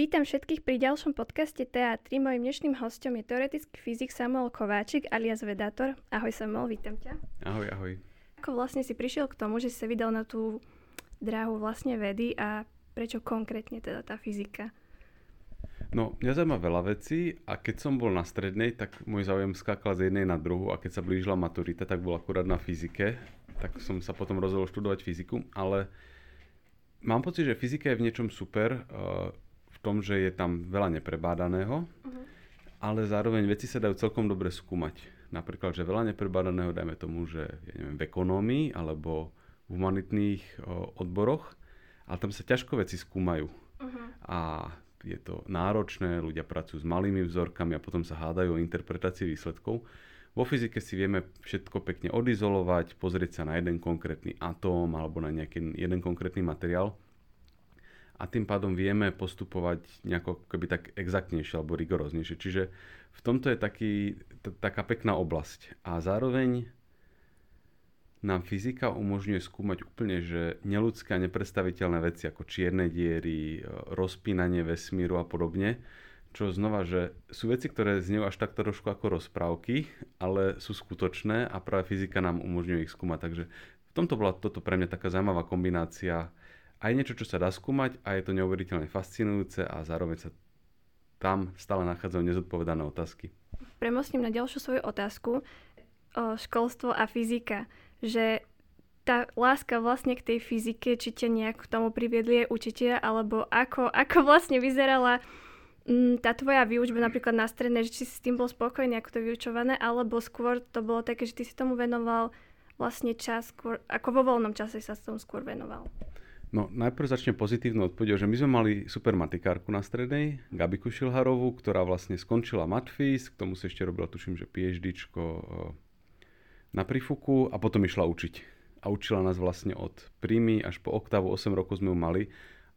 Vítam všetkých pri ďalšom podcaste TA3. Mojím dnešným hostom je teoretický fyzik Samuel Kováčik alias Vedátor. Ahoj Samuel, vítam ťa. Ahoj, ahoj. Ako vlastne si prišiel k tomu, že si sa vydal na tú dráhu vlastne vedy a prečo konkrétne teda tá fyzika? No, mňa zaujíma veľa vecí a keď som bol na strednej, tak môj záujem skákal z jednej na druhú a keď sa blížila maturita, tak bol akurát na fyzike, tak som sa potom rozhodol študovať fyziku, ale mám pocit, že fyzika je v niečom super, uh, tom, že je tam veľa neprebádaného, uh-huh. ale zároveň veci sa dajú celkom dobre skúmať. Napríklad, že veľa neprebádaného, dajme tomu, že ja neviem, v ekonómii alebo v humanitných o, odboroch, ale tam sa ťažko veci skúmajú. Uh-huh. A je to náročné, ľudia pracujú s malými vzorkami a potom sa hádajú o interpretácii výsledkov. Vo fyzike si vieme všetko pekne odizolovať, pozrieť sa na jeden konkrétny atóm alebo na nejaký jeden konkrétny materiál a tým pádom vieme postupovať nejako keby tak exaktnejšie alebo rigoróznejšie. Čiže v tomto je taký, t- taká pekná oblasť. A zároveň nám fyzika umožňuje skúmať úplne, že neludské a nepredstaviteľné veci ako čierne diery, e, rozpínanie vesmíru a podobne, čo znova, že sú veci, ktoré znejú až tak trošku ako rozprávky, ale sú skutočné a práve fyzika nám umožňuje ich skúmať. Takže v tomto bola toto pre mňa taká zaujímavá kombinácia aj niečo, čo sa dá skúmať a je to neuveriteľne fascinujúce a zároveň sa tam stále nachádzajú nezodpovedané otázky. Premostím na ďalšiu svoju otázku. O školstvo a fyzika. Že tá láska vlastne k tej fyzike, či ťa nejak k tomu priviedli učiteľ, alebo ako, ako vlastne vyzerala mm, tá tvoja výučba napríklad na strednej, že či si s tým bol spokojný, ako to vyučované, alebo skôr to bolo také, že ty si tomu venoval vlastne čas, skôr, ako vo voľnom čase sa s tomu skôr venoval. No najprv začnem pozitívnou odpovedou, že my sme mali super matikárku na strednej, Gabiku Šilharovú, ktorá vlastne skončila matfis, k tomu sa ešte robila, tuším, že PhDčko eh, na Prifuku a potom išla učiť. A učila nás vlastne od prímy až po oktávu, 8 rokov sme ju mali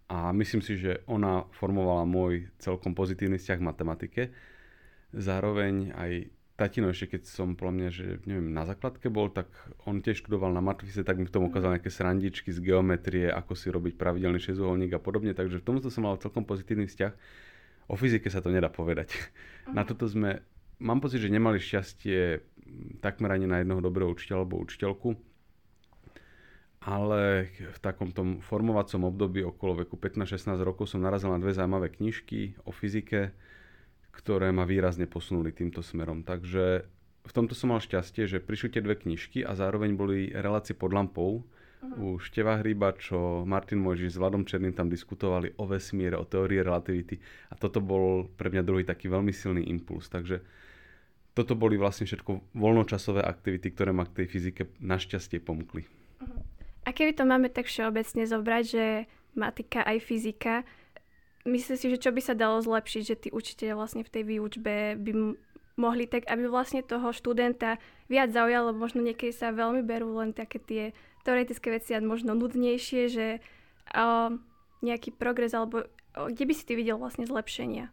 a myslím si, že ona formovala môj celkom pozitívny vzťah k matematike. Zároveň aj tatino ešte keď som podľa mňa, že neviem, na základke bol, tak on tiež študoval na matvise, tak mi k tomu ukázal nejaké srandičky z geometrie, ako si robiť pravidelný šesťuholník a podobne, takže v tomto som mal celkom pozitívny vzťah. O fyzike sa to nedá povedať. Uh-huh. Na toto sme, mám pocit, že nemali šťastie takmer ani na jednoho dobrého učiteľa alebo učiteľku, ale v takom tom formovacom období okolo veku 15-16 rokov som narazil na dve zaujímavé knižky o fyzike, ktoré ma výrazne posunuli týmto smerom. Takže v tomto som mal šťastie, že prišli tie dve knižky a zároveň boli relácie pod lampou. Uh-huh. U Števa Hryba, čo Martin Mojžiš s Vladom Černým tam diskutovali o vesmíre, o teórii relativity a toto bol pre mňa druhý taký veľmi silný impuls. Takže toto boli vlastne všetko voľnočasové aktivity, ktoré ma k tej fyzike našťastie pomkli. Uh-huh. A keby to máme tak všeobecne zobrať, že matika aj fyzika, Myslím si, že čo by sa dalo zlepšiť, že tí učiteľe vlastne v tej výučbe by mohli tak, aby vlastne toho študenta viac zaujalo, možno niekedy sa veľmi berú len také tie teoretické veci a možno nudnejšie, že uh, nejaký progres, alebo uh, kde by si ty videl vlastne zlepšenia?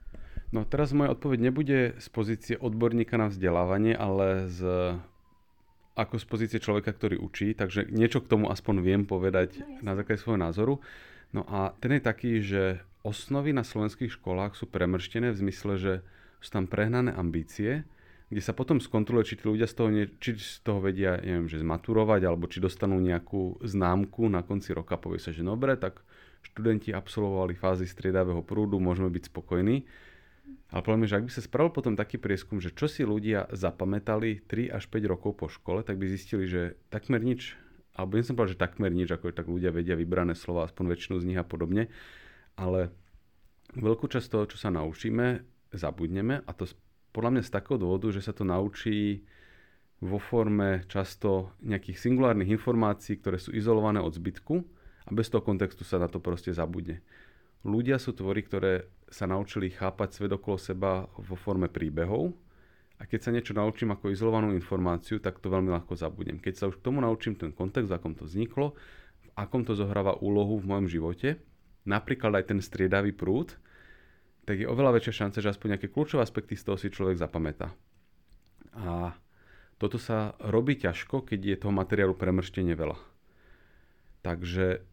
No teraz moja odpoveď nebude z pozície odborníka na vzdelávanie, ale z, ako z pozície človeka, ktorý učí, takže niečo k tomu aspoň viem povedať no, na základe svojho názoru. No a ten je taký, že osnovy na slovenských školách sú premrštené v zmysle, že sú tam prehnané ambície, kde sa potom skontroluje, či tí ľudia z toho, nie, či z toho vedia, neviem, že zmaturovať, alebo či dostanú nejakú známku na konci roka, povie sa, že dobre, tak študenti absolvovali fázy striedavého prúdu, môžeme byť spokojní. Ale poviem, že ak by sa spravil potom taký prieskum, že čo si ľudia zapamätali 3 až 5 rokov po škole, tak by zistili, že takmer nič, alebo nie som povedal, že takmer nič, ako tak ľudia vedia vybrané slova, aspoň väčšinu z nich a podobne, ale veľkú časť toho, čo sa naučíme, zabudneme a to podľa mňa z takého dôvodu, že sa to naučí vo forme často nejakých singulárnych informácií, ktoré sú izolované od zbytku a bez toho kontextu sa na to proste zabudne. Ľudia sú tvory, ktoré sa naučili chápať svet okolo seba vo forme príbehov a keď sa niečo naučím ako izolovanú informáciu, tak to veľmi ľahko zabudnem. Keď sa už k tomu naučím ten kontext, v akom to vzniklo, v akom to zohráva úlohu v mojom živote, napríklad aj ten striedavý prúd, tak je oveľa väčšia šanca, že aspoň nejaké kľúčové aspekty z toho si človek zapamätá. A toto sa robí ťažko, keď je toho materiálu premrštenie veľa. Takže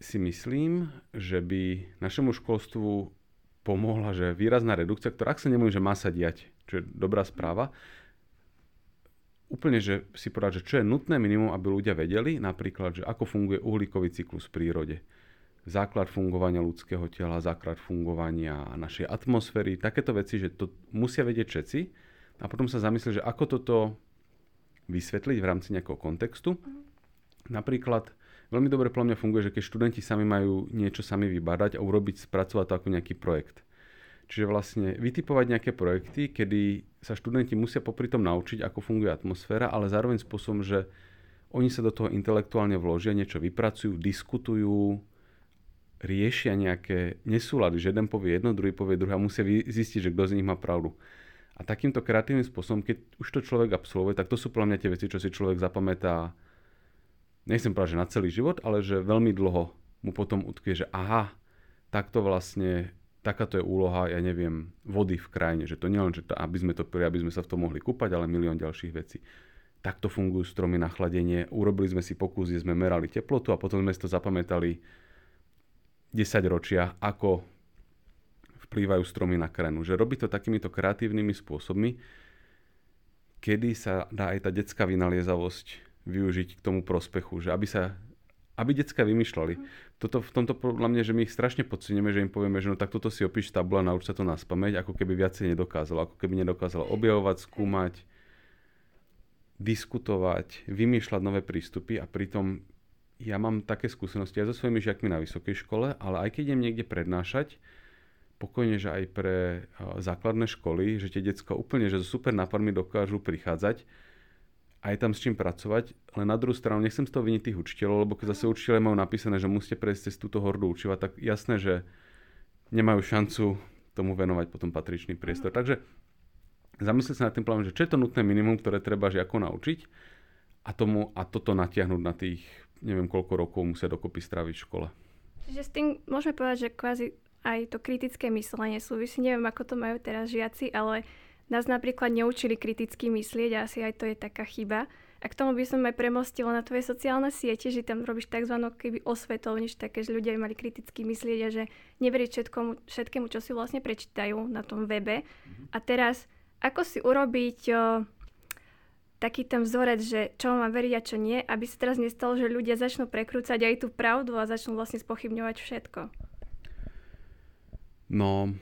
si myslím, že by našemu školstvu pomohla, že výrazná redukcia, ktorá ak sa nemôže, že má sa diať, čo je dobrá správa, úplne, že si povedať, že čo je nutné minimum, aby ľudia vedeli, napríklad, že ako funguje uhlíkový cyklus v prírode, základ fungovania ľudského tela, základ fungovania našej atmosféry, takéto veci, že to musia vedieť všetci a potom sa zamyslieť, že ako toto vysvetliť v rámci nejakého kontextu. Napríklad veľmi dobre podľa mňa funguje, že keď študenti sami majú niečo sami vybadať a urobiť, spracovať to ako nejaký projekt. Čiže vlastne vytipovať nejaké projekty, kedy sa študenti musia popri tom naučiť, ako funguje atmosféra, ale zároveň spôsobom, že oni sa do toho intelektuálne vložia, niečo vypracujú, diskutujú, riešia nejaké nesúlady, že jeden povie jedno, druhý povie druhé a musia zistiť, že kto z nich má pravdu. A takýmto kreatívnym spôsobom, keď už to človek absolvuje, tak to sú podľa mňa tie veci, čo si človek zapamätá nechcem povedať, že na celý život, ale že veľmi dlho mu potom utkvie, že aha, takto vlastne, takáto je úloha, ja neviem, vody v krajine, že to nie len, že to, aby sme to pili, aby sme sa v tom mohli kúpať, ale milión ďalších vecí. Takto fungujú stromy na chladenie, urobili sme si pokus, kde sme merali teplotu a potom sme si to zapamätali 10 ročia, ako vplývajú stromy na krajinu. Že robí to takýmito kreatívnymi spôsobmi, kedy sa dá aj tá detská vynaliezavosť využiť k tomu prospechu, že aby sa aby decka vymýšľali. Toto, v tomto podľa mňa, že my ich strašne podceníme, že im povieme, že no tak toto si opíš tabule a nauč sa to na spameť, ako keby viacej nedokázalo, ako keby nedokázalo objavovať, skúmať, diskutovať, vymýšľať nové prístupy a pritom ja mám také skúsenosti aj so svojimi žiakmi na vysokej škole, ale aj keď idem niekde prednášať, pokojne, že aj pre základné školy, že tie decka úplne, že so super nápadmi dokážu prichádzať, a je tam s čím pracovať, ale na druhú stranu nechcem z toho vyniť tých učiteľov, lebo keď zase učiteľe majú napísané, že musíte prejsť cez túto hordu učiva, tak jasné, že nemajú šancu tomu venovať potom patričný priestor. Takže zamyslieť sa nad tým plánom, že čo je to nutné minimum, ktoré treba žiako naučiť a, tomu, a toto natiahnuť na tých, neviem koľko rokov musia dokopy stráviť v škole. Čiže s tým môžeme povedať, že kvázi aj to kritické myslenie súvisí. Neviem, ako to majú teraz žiaci, ale nás napríklad neučili kriticky myslieť a asi aj to je taká chyba. A k tomu by som aj premostila na tvoje sociálne siete, že tam robíš tzv. keby osvetovnič, také, že ľudia mali kriticky myslieť a že neveriť všetkomu, všetkému, čo si vlastne prečítajú na tom webe. Mm-hmm. A teraz, ako si urobiť taký ten vzorec, že čo mám veriť a čo nie, aby sa teraz nestalo, že ľudia začnú prekrúcať aj tú pravdu a začnú vlastne spochybňovať všetko. No,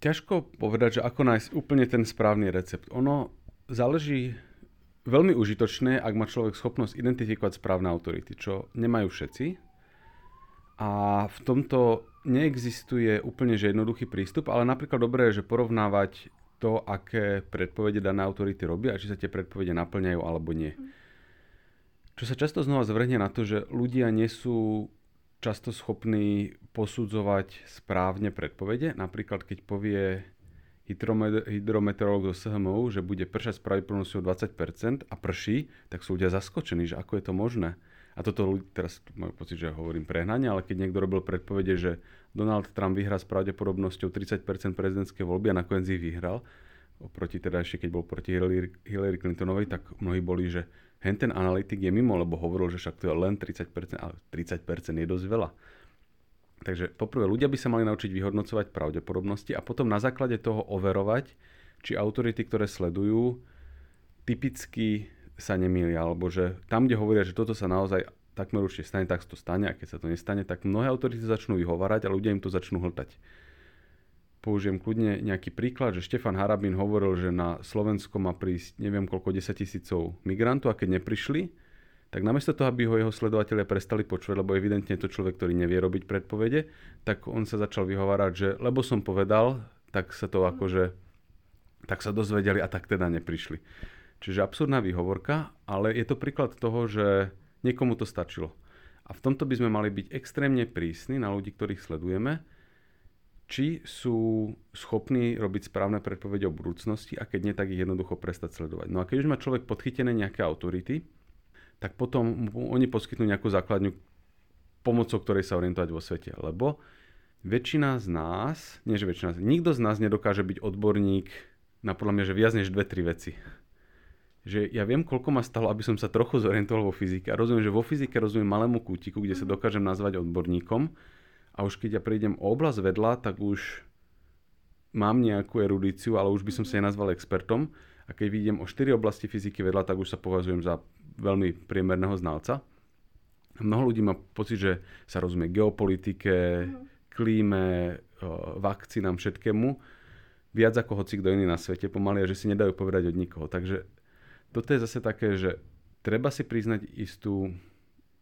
ťažko povedať, že ako nájsť úplne ten správny recept. Ono záleží veľmi užitočné, ak má človek schopnosť identifikovať správne autority, čo nemajú všetci. A v tomto neexistuje úplne že jednoduchý prístup, ale napríklad dobré je, že porovnávať to, aké predpovede dané autority robia a či sa tie predpovede naplňajú alebo nie. Čo sa často znova zvrhne na to, že ľudia nie sú často schopní posudzovať správne predpovede. Napríklad, keď povie hydrometeorológ zo SHMU, že bude pršať s pravdepodobnosťou 20% a prší, tak sú ľudia zaskočení, že ako je to možné. A toto teraz majú pocit, že hovorím prehnanie, ale keď niekto robil predpovede, že Donald Trump vyhrá s pravdepodobnosťou 30% prezidentské voľby a nakoniec ich vyhral, oproti teda ešte keď bol proti Hillary Clintonovej, tak mnohí boli, že hen ten analytik je mimo, lebo hovoril, že však to je len 30%, ale 30% je dosť veľa. Takže poprvé, ľudia by sa mali naučiť vyhodnocovať pravdepodobnosti a potom na základe toho overovať, či autority, ktoré sledujú, typicky sa nemýlia, alebo že tam, kde hovoria, že toto sa naozaj takmer určite stane, tak to stane a keď sa to nestane, tak mnohé autority začnú vyhovárať a ľudia im to začnú hltať použijem kľudne nejaký príklad, že Štefan Harabín hovoril, že na Slovensko má prísť neviem koľko 10 tisícov migrantov a keď neprišli, tak namiesto toho, aby ho jeho sledovateľia prestali počuť, lebo evidentne je to človek, ktorý nevie robiť predpovede, tak on sa začal vyhovárať, že lebo som povedal, tak sa to akože, tak sa dozvedeli a tak teda neprišli. Čiže absurdná výhovorka, ale je to príklad toho, že niekomu to stačilo. A v tomto by sme mali byť extrémne prísni na ľudí, ktorých sledujeme, či sú schopní robiť správne predpovede o budúcnosti a keď nie, tak ich jednoducho prestať sledovať. No a keď už má človek podchytené nejaké autority, tak potom oni poskytnú nejakú základňu pomocou ktorej sa orientovať vo svete. Lebo väčšina z nás, nie že väčšina, nikto z nás nedokáže byť odborník na podľa mňa, že viac než dve, tri veci. Že ja viem, koľko ma stalo, aby som sa trochu zorientoval vo fyzike. A rozumiem, že vo fyzike rozumiem malému kútiku, kde sa mhm. dokážem nazvať odborníkom, a už keď ja prídem o oblasť vedľa, tak už mám nejakú erudíciu, ale už by som sa nenazval expertom. A keď vidím o 4 oblasti fyziky vedľa, tak už sa považujem za veľmi priemerného znalca. Mnoho ľudí má pocit, že sa rozumie geopolitike, klíme, vakcínám, všetkému viac ako hoci kto iný na svete pomaly a že si nedajú povedať od nikoho. Takže toto je zase také, že treba si priznať istú,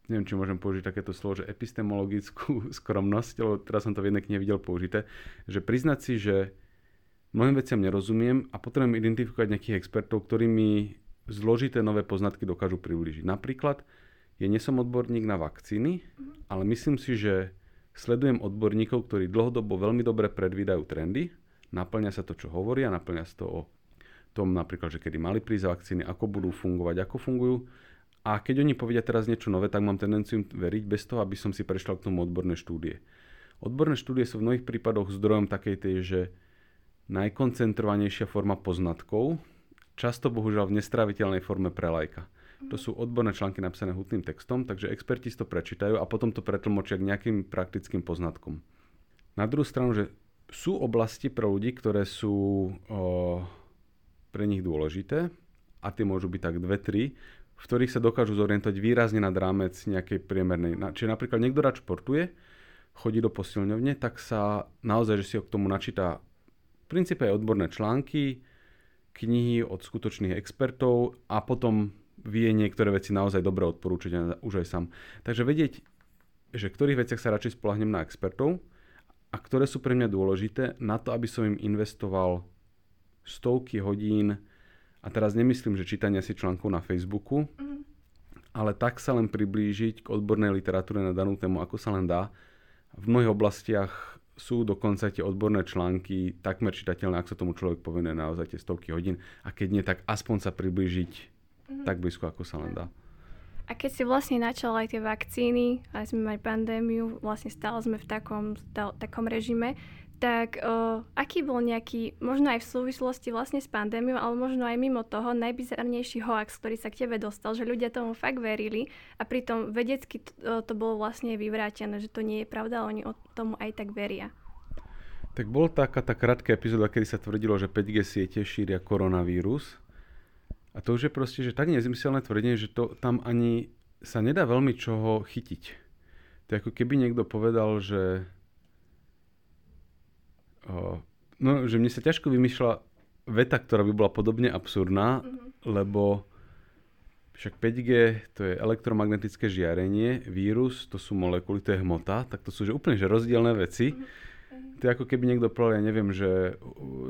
neviem, či môžem použiť takéto slovo, že epistemologickú skromnosť, lebo teraz som to v jednej knihe videl použité, že priznať si, že mnohým veciam nerozumiem a potrebujem identifikovať nejakých expertov, ktorí mi zložité nové poznatky dokážu priblížiť. Napríklad, ja nie som odborník na vakcíny, ale myslím si, že sledujem odborníkov, ktorí dlhodobo veľmi dobre predvídajú trendy, naplňa sa to, čo hovoria, naplňa sa to o tom napríklad, že kedy mali prísť vakcíny, ako budú fungovať, ako fungujú. A keď oni povedia teraz niečo nové, tak mám tendenciu veriť bez toho, aby som si prešiel k tomu odborné štúdie. Odborné štúdie sú v mnohých prípadoch zdrojom takej tej, že najkoncentrovanejšia forma poznatkov, často bohužiaľ v nestráviteľnej forme pre lajka. To sú odborné články napísané hutným textom, takže experti to prečítajú a potom to pretlmočia k nejakým praktickým poznatkom. Na druhú stranu, že sú oblasti pre ľudí, ktoré sú o, pre nich dôležité a tie môžu byť tak dve, tri, v ktorých sa dokážu zorientovať výrazne nad rámec nejakej priemernej. Čiže napríklad niekto rád športuje, chodí do posilňovne, tak sa naozaj, že si ho k tomu načíta v princípe aj odborné články, knihy od skutočných expertov a potom vie niektoré veci naozaj dobre odporúčiť už aj sám. Takže vedieť, že v ktorých veciach sa radšej spolahnem na expertov a ktoré sú pre mňa dôležité na to, aby som im investoval stovky hodín a teraz nemyslím, že čítania si článkov na Facebooku, mm. ale tak sa len priblížiť k odbornej literatúre na danú tému, ako sa len dá. V mnohých oblastiach sú dokonca tie odborné články takmer čitateľné, ak sa tomu človek povenuje naozaj tie stovky hodín. A keď nie, tak aspoň sa priblížiť mm-hmm. tak blízko, ako sa len dá. A keď si vlastne načal aj tie vakcíny, aj sme mali pandémiu, vlastne stále sme v takom, takom režime, tak uh, aký bol nejaký, možno aj v súvislosti vlastne s pandémiou, ale možno aj mimo toho, najbizarnejší hoax, ktorý sa k tebe dostal, že ľudia tomu fakt verili a pritom vedecky to, to bolo vlastne vyvrátené, že to nie je pravda, oni o tomu aj tak veria. Tak bol taká tá krátka epizóda, kedy sa tvrdilo, že 5G siete šíria koronavírus. A to už je proste, že tak nezmyselné tvrdenie, že to tam ani sa nedá veľmi čoho chytiť. To je ako keby niekto povedal, že o, no, že mne sa ťažko vymýšľa veta, ktorá by bola podobne absurdná, mm-hmm. lebo však 5G to je elektromagnetické žiarenie, vírus to sú molekuly, to je hmota, tak to sú že úplne že rozdielne veci. Mm-hmm to je ako keby niekto povedal, ja neviem, že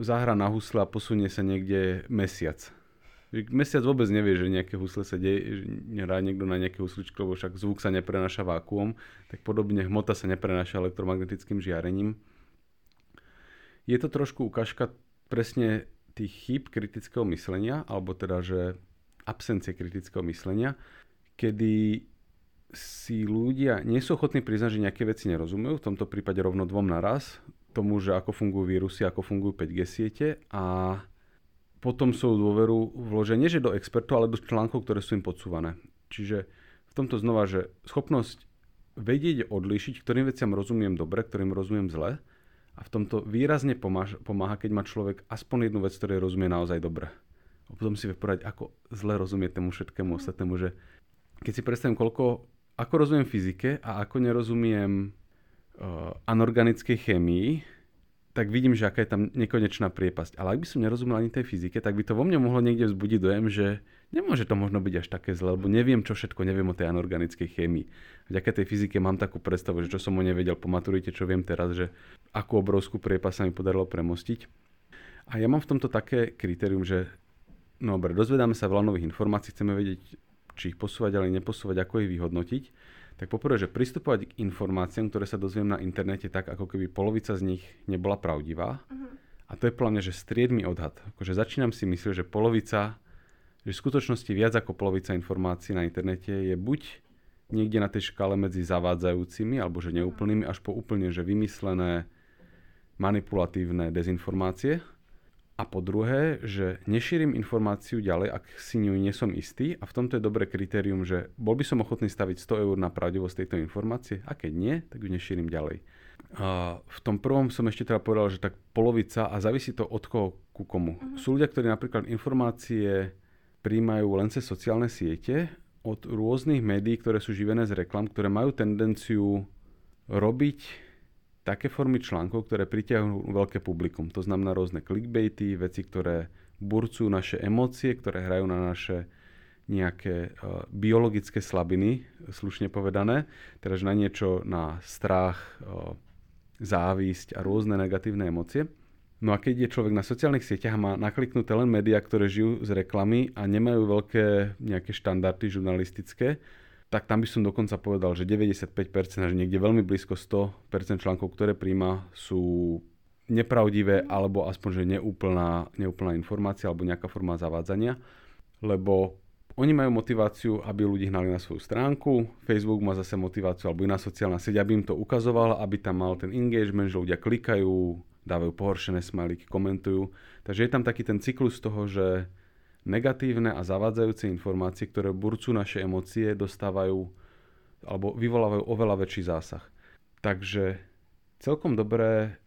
zahra na husle a posunie sa niekde mesiac. Mesiac vôbec nevie, že nejaké husle sa deje, že hrá niekto na nejaké husličko, lebo však zvuk sa neprenáša vákuom, tak podobne hmota sa neprenáša elektromagnetickým žiarením. Je to trošku ukážka presne tých chýb kritického myslenia, alebo teda, že absencie kritického myslenia, kedy si ľudia nie sú ochotní priznať, že nejaké veci nerozumejú, v tomto prípade rovno dvom naraz, tomu, že ako fungujú vírusy, ako fungujú 5G siete a potom sú dôveru vloženie, že do expertov, ale do článkov, ktoré sú im podsúvané. Čiže v tomto znova, že schopnosť vedieť, odlíšiť, ktorým veciam rozumiem dobre, ktorým rozumiem zle a v tomto výrazne pomáha, keď má človek aspoň jednu vec, ktorej rozumie naozaj dobre. A potom si vie ako zle rozumie tomu všetkému ostatnému, že keď si predstavím, koľko, ako rozumiem fyzike a ako nerozumiem uh, anorganickej chémii, tak vidím, že aká je tam nekonečná priepasť. Ale ak by som nerozumel ani tej fyzike, tak by to vo mne mohlo niekde vzbudiť dojem, že nemôže to možno byť až také zle, lebo neviem, čo všetko neviem o tej anorganickej chémii. Vďaka tej fyzike mám takú predstavu, že čo som o nevedel po maturite, čo viem teraz, že akú obrovskú priepas sa mi podarilo premostiť. A ja mám v tomto také kritérium, že no dobre, dozvedáme sa veľa nových informácií, chceme vedieť, či ich posúvať, ale neposúvať, ako ich vyhodnotiť tak poprvé, že pristupovať k informáciám, ktoré sa dozviem na internete tak, ako keby polovica z nich nebola pravdivá. Uh-huh. A to je podľa mňa, že striedmy odhad. Akože začínam si myslieť, že polovica, že v skutočnosti viac ako polovica informácií na internete je buď niekde na tej škále medzi zavádzajúcimi, alebo že neúplnými, až po úplne, že vymyslené manipulatívne dezinformácie. A po druhé, že nešírim informáciu ďalej, ak si ňu nie som istý a v tomto je dobré kritérium, že bol by som ochotný staviť 100 eur na pravdivosť tejto informácie a keď nie, tak ju nešírim ďalej. A v tom prvom som ešte teda povedal, že tak polovica a závisí to od koho ku komu. Uh-huh. Sú ľudia, ktorí napríklad informácie príjmajú len cez sociálne siete od rôznych médií, ktoré sú živené z reklam, ktoré majú tendenciu robiť také formy článkov, ktoré pritiahnu veľké publikum. To znamená rôzne clickbaity, veci, ktoré burcujú naše emócie, ktoré hrajú na naše nejaké uh, biologické slabiny, slušne povedané, teda na niečo, na strach, uh, závisť a rôzne negatívne emócie. No a keď je človek na sociálnych sieťach má nakliknuté len médiá, ktoré žijú z reklamy a nemajú veľké nejaké štandardy žurnalistické, tak tam by som dokonca povedal, že 95%, až niekde veľmi blízko 100% článkov, ktoré príjma, sú nepravdivé alebo aspoň, že neúplná, neúplná informácia alebo nejaká forma zavádzania, lebo oni majú motiváciu, aby ľudí hnali na svoju stránku, Facebook má zase motiváciu, alebo iná sociálna sieť, aby im to ukazovala, aby tam mal ten engagement, že ľudia klikajú, dávajú pohoršené smajlíky, komentujú. Takže je tam taký ten cyklus toho, že negatívne a zavádzajúce informácie, ktoré burcú naše emócie, dostávajú alebo vyvolávajú oveľa väčší zásah. Takže celkom dobré,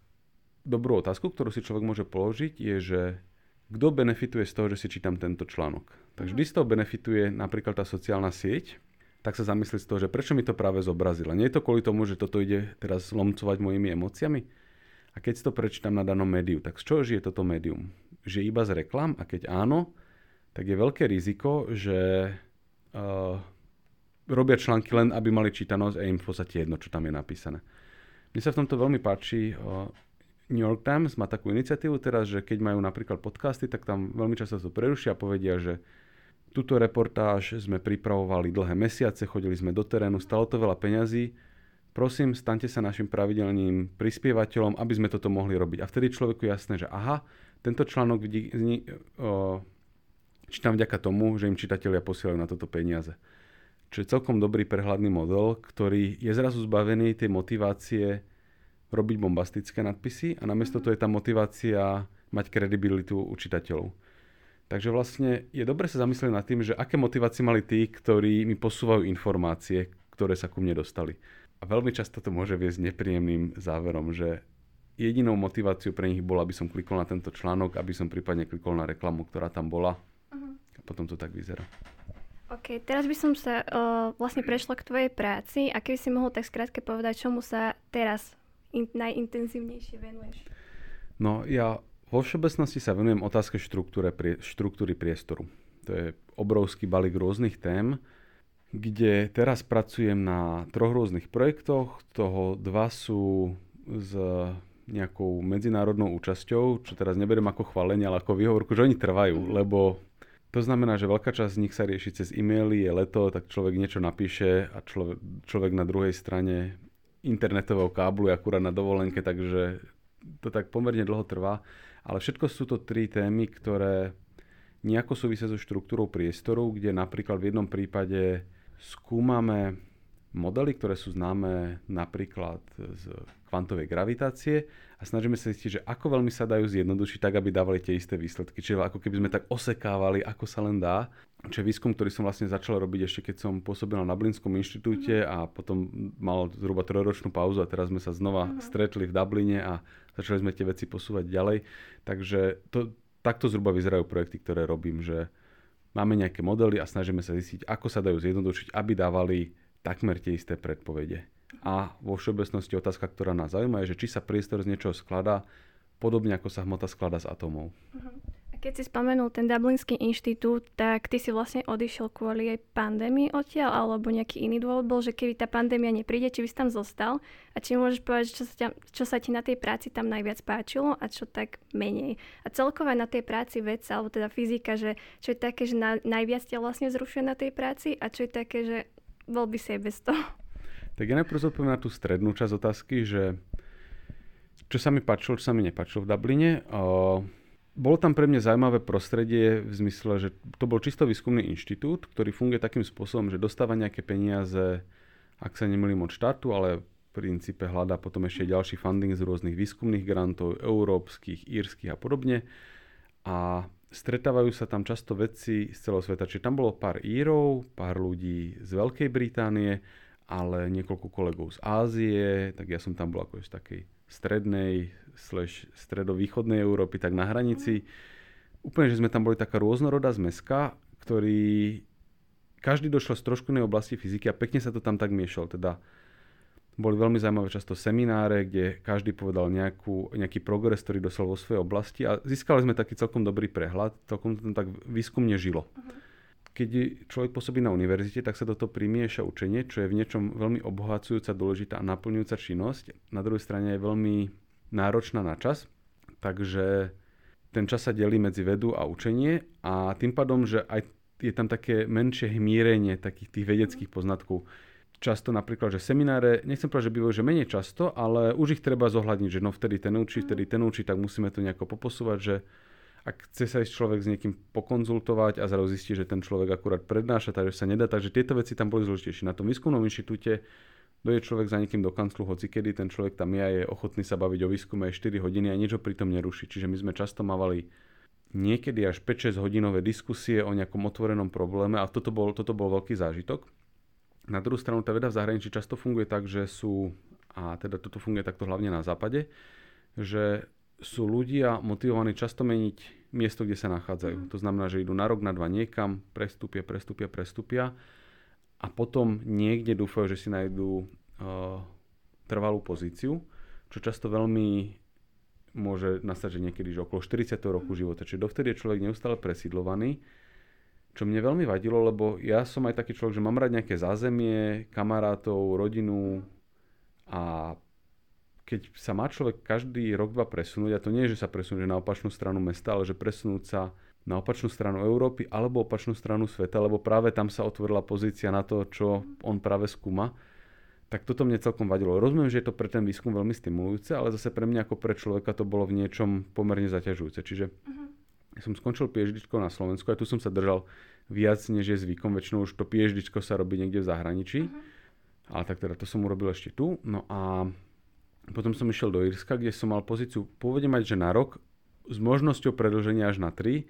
dobrú otázku, ktorú si človek môže položiť, je, že kto benefituje z toho, že si čítam tento článok. Takže vždy z toho benefituje napríklad tá sociálna sieť, tak sa zamyslieť z toho, že prečo mi to práve zobrazila. Nie je to kvôli tomu, že toto ide teraz lomcovať mojimi emóciami? A keď si to prečítam na danom médiu, tak z čoho žije toto médium? Žije iba z reklam? A keď áno, tak je veľké riziko, že uh, robia články len, aby mali čítanosť a im v podstate jedno, čo tam je napísané. Mne sa v tomto veľmi páči uh, New York Times má takú iniciatívu teraz, že keď majú napríklad podcasty, tak tam veľmi často to prerušia a povedia, že túto reportáž sme pripravovali dlhé mesiace, chodili sme do terénu, stalo to veľa peňazí. Prosím, staňte sa našim pravidelným prispievateľom, aby sme toto mohli robiť. A vtedy človeku je jasné, že aha, tento článok vidí, o, čítam vďaka tomu, že im čitatelia posielajú na toto peniaze. Čo je celkom dobrý prehľadný model, ktorý je zrazu zbavený tej motivácie robiť bombastické nadpisy a namiesto toho je tá motivácia mať kredibilitu učitateľov. Takže vlastne je dobre sa zamyslieť nad tým, že aké motivácie mali tí, ktorí mi posúvajú informácie, ktoré sa ku mne dostali. A veľmi často to môže viesť nepríjemným záverom, že jedinou motiváciou pre nich bola, aby som klikol na tento článok, aby som prípadne klikol na reklamu, ktorá tam bola. Uh-huh. A potom to tak vyzerá. OK, teraz by som sa uh, vlastne prešla k tvojej práci a keby si mohol tak skrátke povedať, čomu sa teraz in, najintenzívnejšie venuješ? No ja vo všeobecnosti sa venujem otázke štruktúre, prie, štruktúry priestoru. To je obrovský balík rôznych tém, kde teraz pracujem na troch rôznych projektoch. Toho dva sú s nejakou medzinárodnou účasťou, čo teraz neberiem ako chválenie, ale ako výhovorku, že oni trvajú, mhm. lebo to znamená, že veľká časť z nich sa rieši cez e-maily, je leto, tak človek niečo napíše a človek, človek na druhej strane internetového káblu akurát na dovolenke, takže to tak pomerne dlho trvá. Ale všetko sú to tri témy, ktoré nejako súvisia so štruktúrou priestoru, kde napríklad v jednom prípade skúmame modely, ktoré sú známe napríklad z kvantovej gravitácie a snažíme sa zistiť, že ako veľmi sa dajú zjednodušiť tak, aby dávali tie isté výsledky. Čiže ako keby sme tak osekávali, ako sa len dá. Čo je výskum, ktorý som vlastne začal robiť ešte keď som pôsobil na Dublinskom inštitúte mm-hmm. a potom mal zhruba trojročnú pauzu a teraz sme sa znova mm-hmm. stretli v Dubline a začali sme tie veci posúvať ďalej. Takže to, takto zhruba vyzerajú projekty, ktoré robím, že máme nejaké modely a snažíme sa zistiť, ako sa dajú zjednodušiť, aby dávali takmer tie isté predpovede. A vo všeobecnosti otázka, ktorá nás zaujíma, je, že či sa priestor z niečoho skladá podobne ako sa hmota skladá z atómov. Uh-huh. Keď si spomenul ten Dublinský inštitút, tak ty si vlastne odišiel kvôli aj pandémii odtiaľ, alebo nejaký iný dôvod bol, že keby tá pandémia nepríde, či by si tam zostal a či môžeš povedať, čo sa, ťa, čo sa ti na tej práci tam najviac páčilo a čo tak menej. A celkové na tej práci vec, alebo teda fyzika, že čo je také, že na, najviac ťa vlastne zrušuje na tej práci a čo je také, že bol by si aj bez toho. Tak ja najprv zodpoviem na tú strednú časť otázky, že čo sa mi páčilo, čo sa mi nepáčilo v Dubline. O, bolo tam pre mňa zaujímavé prostredie v zmysle, že to bol čisto výskumný inštitút, ktorý funguje takým spôsobom, že dostáva nejaké peniaze, ak sa nemýlim od štátu, ale v princípe hľadá potom ešte ďalší funding z rôznych výskumných grantov, európskych, írskych a podobne. A stretávajú sa tam často vedci z celého sveta. Čiže tam bolo pár Írov, pár ľudí z Veľkej Británie ale niekoľko kolegov z Ázie, tak ja som tam bol ako z takej strednej, slash stredovýchodnej Európy, tak na hranici. Úplne, že sme tam boli taká rôznorodá zmeska, ktorý každý došiel z trošku inej oblasti fyziky a pekne sa to tam tak miešal. Teda boli veľmi zaujímavé často semináre, kde každý povedal nejakú, nejaký progres, ktorý dosal vo svojej oblasti a získali sme taký celkom dobrý prehľad, celkom to tam tak výskumne žilo. Uh-huh keď človek pôsobí na univerzite, tak sa do toho primieša učenie, čo je v niečom veľmi obohacujúca, dôležitá a naplňujúca činnosť. Na druhej strane je veľmi náročná na čas, takže ten čas sa delí medzi vedu a učenie a tým pádom, že aj je tam také menšie hmírenie takých tých vedeckých poznatkov. Často napríklad, že semináre, nechcem povedať, že bývajú že menej často, ale už ich treba zohľadniť, že no vtedy ten učí, vtedy ten učí, tak musíme to nejako poposúvať, že ak chce sa ísť človek s niekým pokonzultovať a zrazu zistí, že ten človek akurát prednáša, takže sa nedá. Takže tieto veci tam boli zložitejšie. Na tom výskumnom inštitúte dojde človek za niekým do kanclu, hoci kedy ten človek tam je a je ochotný sa baviť o výskume aj 4 hodiny a niečo pritom neruší. Čiže my sme často mávali niekedy až 5-6 hodinové diskusie o nejakom otvorenom probléme a toto bol, toto bol veľký zážitok. Na druhú stranu tá veda v zahraničí často funguje tak, že sú, a teda toto funguje takto hlavne na západe, že sú ľudia motivovaní často meniť miesto, kde sa nachádzajú. Mm. To znamená, že idú na rok, na dva niekam, prestúpia, prestúpia, prestúpia a potom niekde dúfajú, že si nájdú uh, trvalú pozíciu, čo často veľmi môže nastať, že niekedy že okolo 40. roku mm. života. Čiže dovtedy je človek neustále presídlovaný, čo mne veľmi vadilo, lebo ja som aj taký človek, že mám rád nejaké zázemie, kamarátov, rodinu a keď sa má človek každý rok dva presunúť, a to nie je, že sa presunúť na opačnú stranu mesta, ale že presunúť sa na opačnú stranu Európy alebo opačnú stranu sveta, lebo práve tam sa otvorila pozícia na to, čo on práve skúma, tak toto mne celkom vadilo. Rozumiem, že je to pre ten výskum veľmi stimulujúce, ale zase pre mňa ako pre človeka to bolo v niečom pomerne zaťažujúce. Čiže uh-huh. som skončil PhD na Slovensku a tu som sa držal viac, než je zvykom. Väčšinou už to PhD sa robí niekde v zahraničí. Uh-huh. Ale tak teda to som urobil ešte tu. No a potom som išiel do Irska, kde som mal pozíciu pôvodne mať, že na rok s možnosťou predlženia až na 3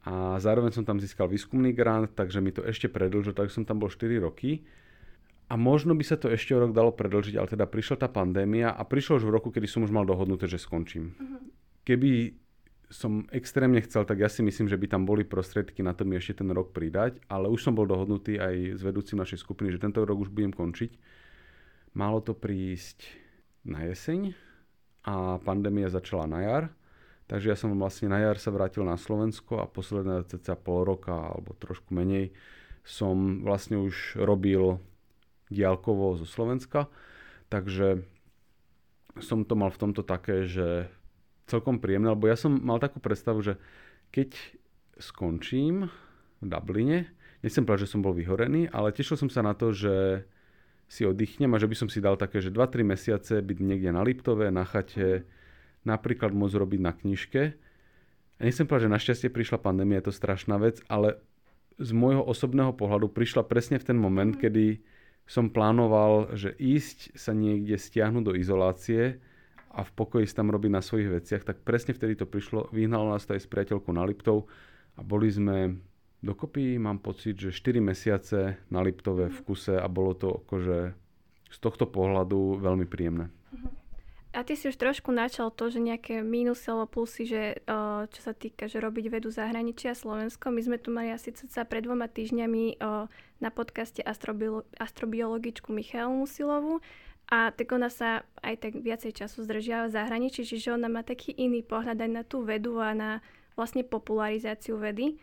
a zároveň som tam získal výskumný grant, takže mi to ešte predlžil, takže som tam bol 4 roky. A možno by sa to ešte o rok dalo predlžiť, ale teda prišla tá pandémia a prišlo už v roku, kedy som už mal dohodnuté, že skončím. Uh-huh. Keby som extrémne chcel, tak ja si myslím, že by tam boli prostriedky na to mi ešte ten rok pridať, ale už som bol dohodnutý aj s vedúcim našej skupiny, že tento rok už budem končiť. Malo to prísť na jeseň a pandémia začala na jar. Takže ja som vlastne na jar sa vrátil na Slovensko a posledné cca pol roka alebo trošku menej som vlastne už robil diálkovo zo Slovenska. Takže som to mal v tomto také, že celkom príjemné, lebo ja som mal takú predstavu, že keď skončím v Dubline, nechcem povedať, že som bol vyhorený, ale tešil som sa na to, že si oddychnem a že by som si dal také, že 2-3 mesiace byť niekde na Liptove, na chate, napríklad môcť robiť na knižke. A nechcem povedať, že našťastie prišla pandémia, je to strašná vec, ale z môjho osobného pohľadu prišla presne v ten moment, mm. kedy som plánoval, že ísť sa niekde stiahnuť do izolácie a v pokoji si tam robiť na svojich veciach, tak presne vtedy to prišlo. Vyhnalo nás to aj s priateľkou na Liptov a boli sme dokopy mám pocit, že 4 mesiace na Liptove v kuse a bolo to akože z tohto pohľadu veľmi príjemné. Mhm. A ty si už trošku načal to, že nejaké mínusy alebo plusy, že čo sa týka, že robiť vedu zahraničia Slovensko. My sme tu mali asi sa pred dvoma týždňami na podcaste astrobiologičku Michalu Musilovú a tak ona sa aj tak viacej času zdržiava v zahraničí, čiže ona má taký iný pohľad aj na tú vedu a na vlastne popularizáciu vedy.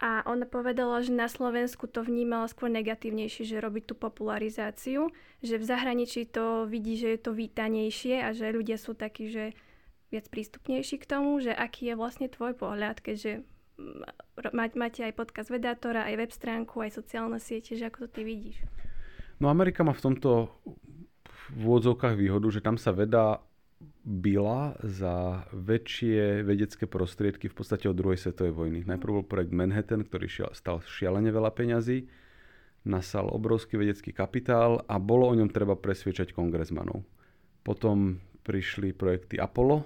A ona povedala, že na Slovensku to vnímala skôr negatívnejšie, že robí tú popularizáciu, že v zahraničí to vidí, že je to vítanejšie a že ľudia sú takí, že viac prístupnejší k tomu, že aký je vlastne tvoj pohľad, keďže máte aj podcast Vedátora, aj web stránku, aj sociálne siete, že ako to ty vidíš? No Amerika má v tomto v úvodzovkách výhodu, že tam sa veda byla za väčšie vedecké prostriedky v podstate od druhej svetovej vojny. Najprv bol projekt Manhattan, ktorý stal šialene veľa peňazí, nasal obrovský vedecký kapitál a bolo o ňom treba presviečať kongresmanov. Potom prišli projekty Apollo,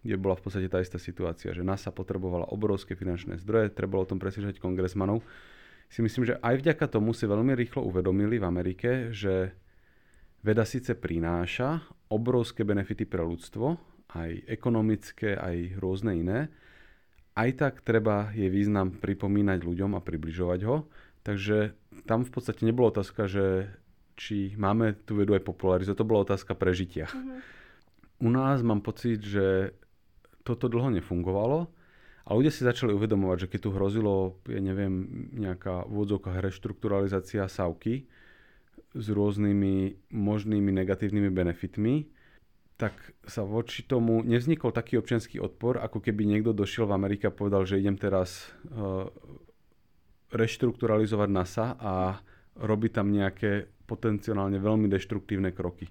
kde bola v podstate tá istá situácia, že NASA potrebovala obrovské finančné zdroje, trebalo o tom presviečať kongresmanov. si myslím, že aj vďaka tomu si veľmi rýchlo uvedomili v Amerike, že veda síce prináša obrovské benefity pre ľudstvo, aj ekonomické, aj rôzne iné, aj tak treba jej význam pripomínať ľuďom a približovať ho. Takže tam v podstate nebola otázka, že či máme tú vedu aj popularizovať, to bola otázka prežitia. Uh-huh. U nás mám pocit, že toto dlho nefungovalo a ľudia si začali uvedomovať, že keď tu hrozilo, ja neviem, nejaká vôdzovka reštrukturalizácia savky s rôznymi možnými negatívnymi benefitmi, tak sa voči tomu nevznikol taký občianský odpor, ako keby niekto došiel v Amerike a povedal, že idem teraz uh, reštrukturalizovať NASA a robiť tam nejaké potenciálne veľmi deštruktívne kroky.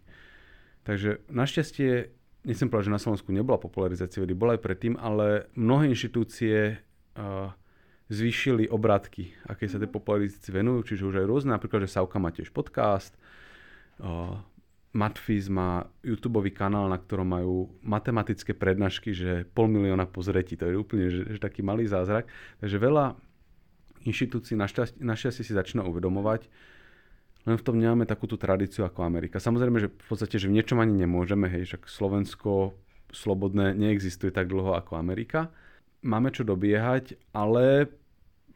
Takže našťastie, nechcem povedať, že na Slovensku nebola popularizácia vedy, bola aj predtým, ale mnohé inštitúcie uh, zvýšili obratky, aké sa tej popularizácii venujú, čiže už aj rôzne, napríklad, že Sauka má tiež podcast, uh, Matfiz má YouTube kanál, na ktorom majú matematické prednášky, že pol milióna pozretí. To je úplne že, že taký malý zázrak. Takže veľa inštitúcií našťastie, našťastie si začína uvedomovať, len v tom nemáme takú tú tradíciu ako Amerika. Samozrejme, že v podstate, že v niečom ani nemôžeme, hej, však Slovensko slobodné neexistuje tak dlho ako Amerika. Máme čo dobiehať, ale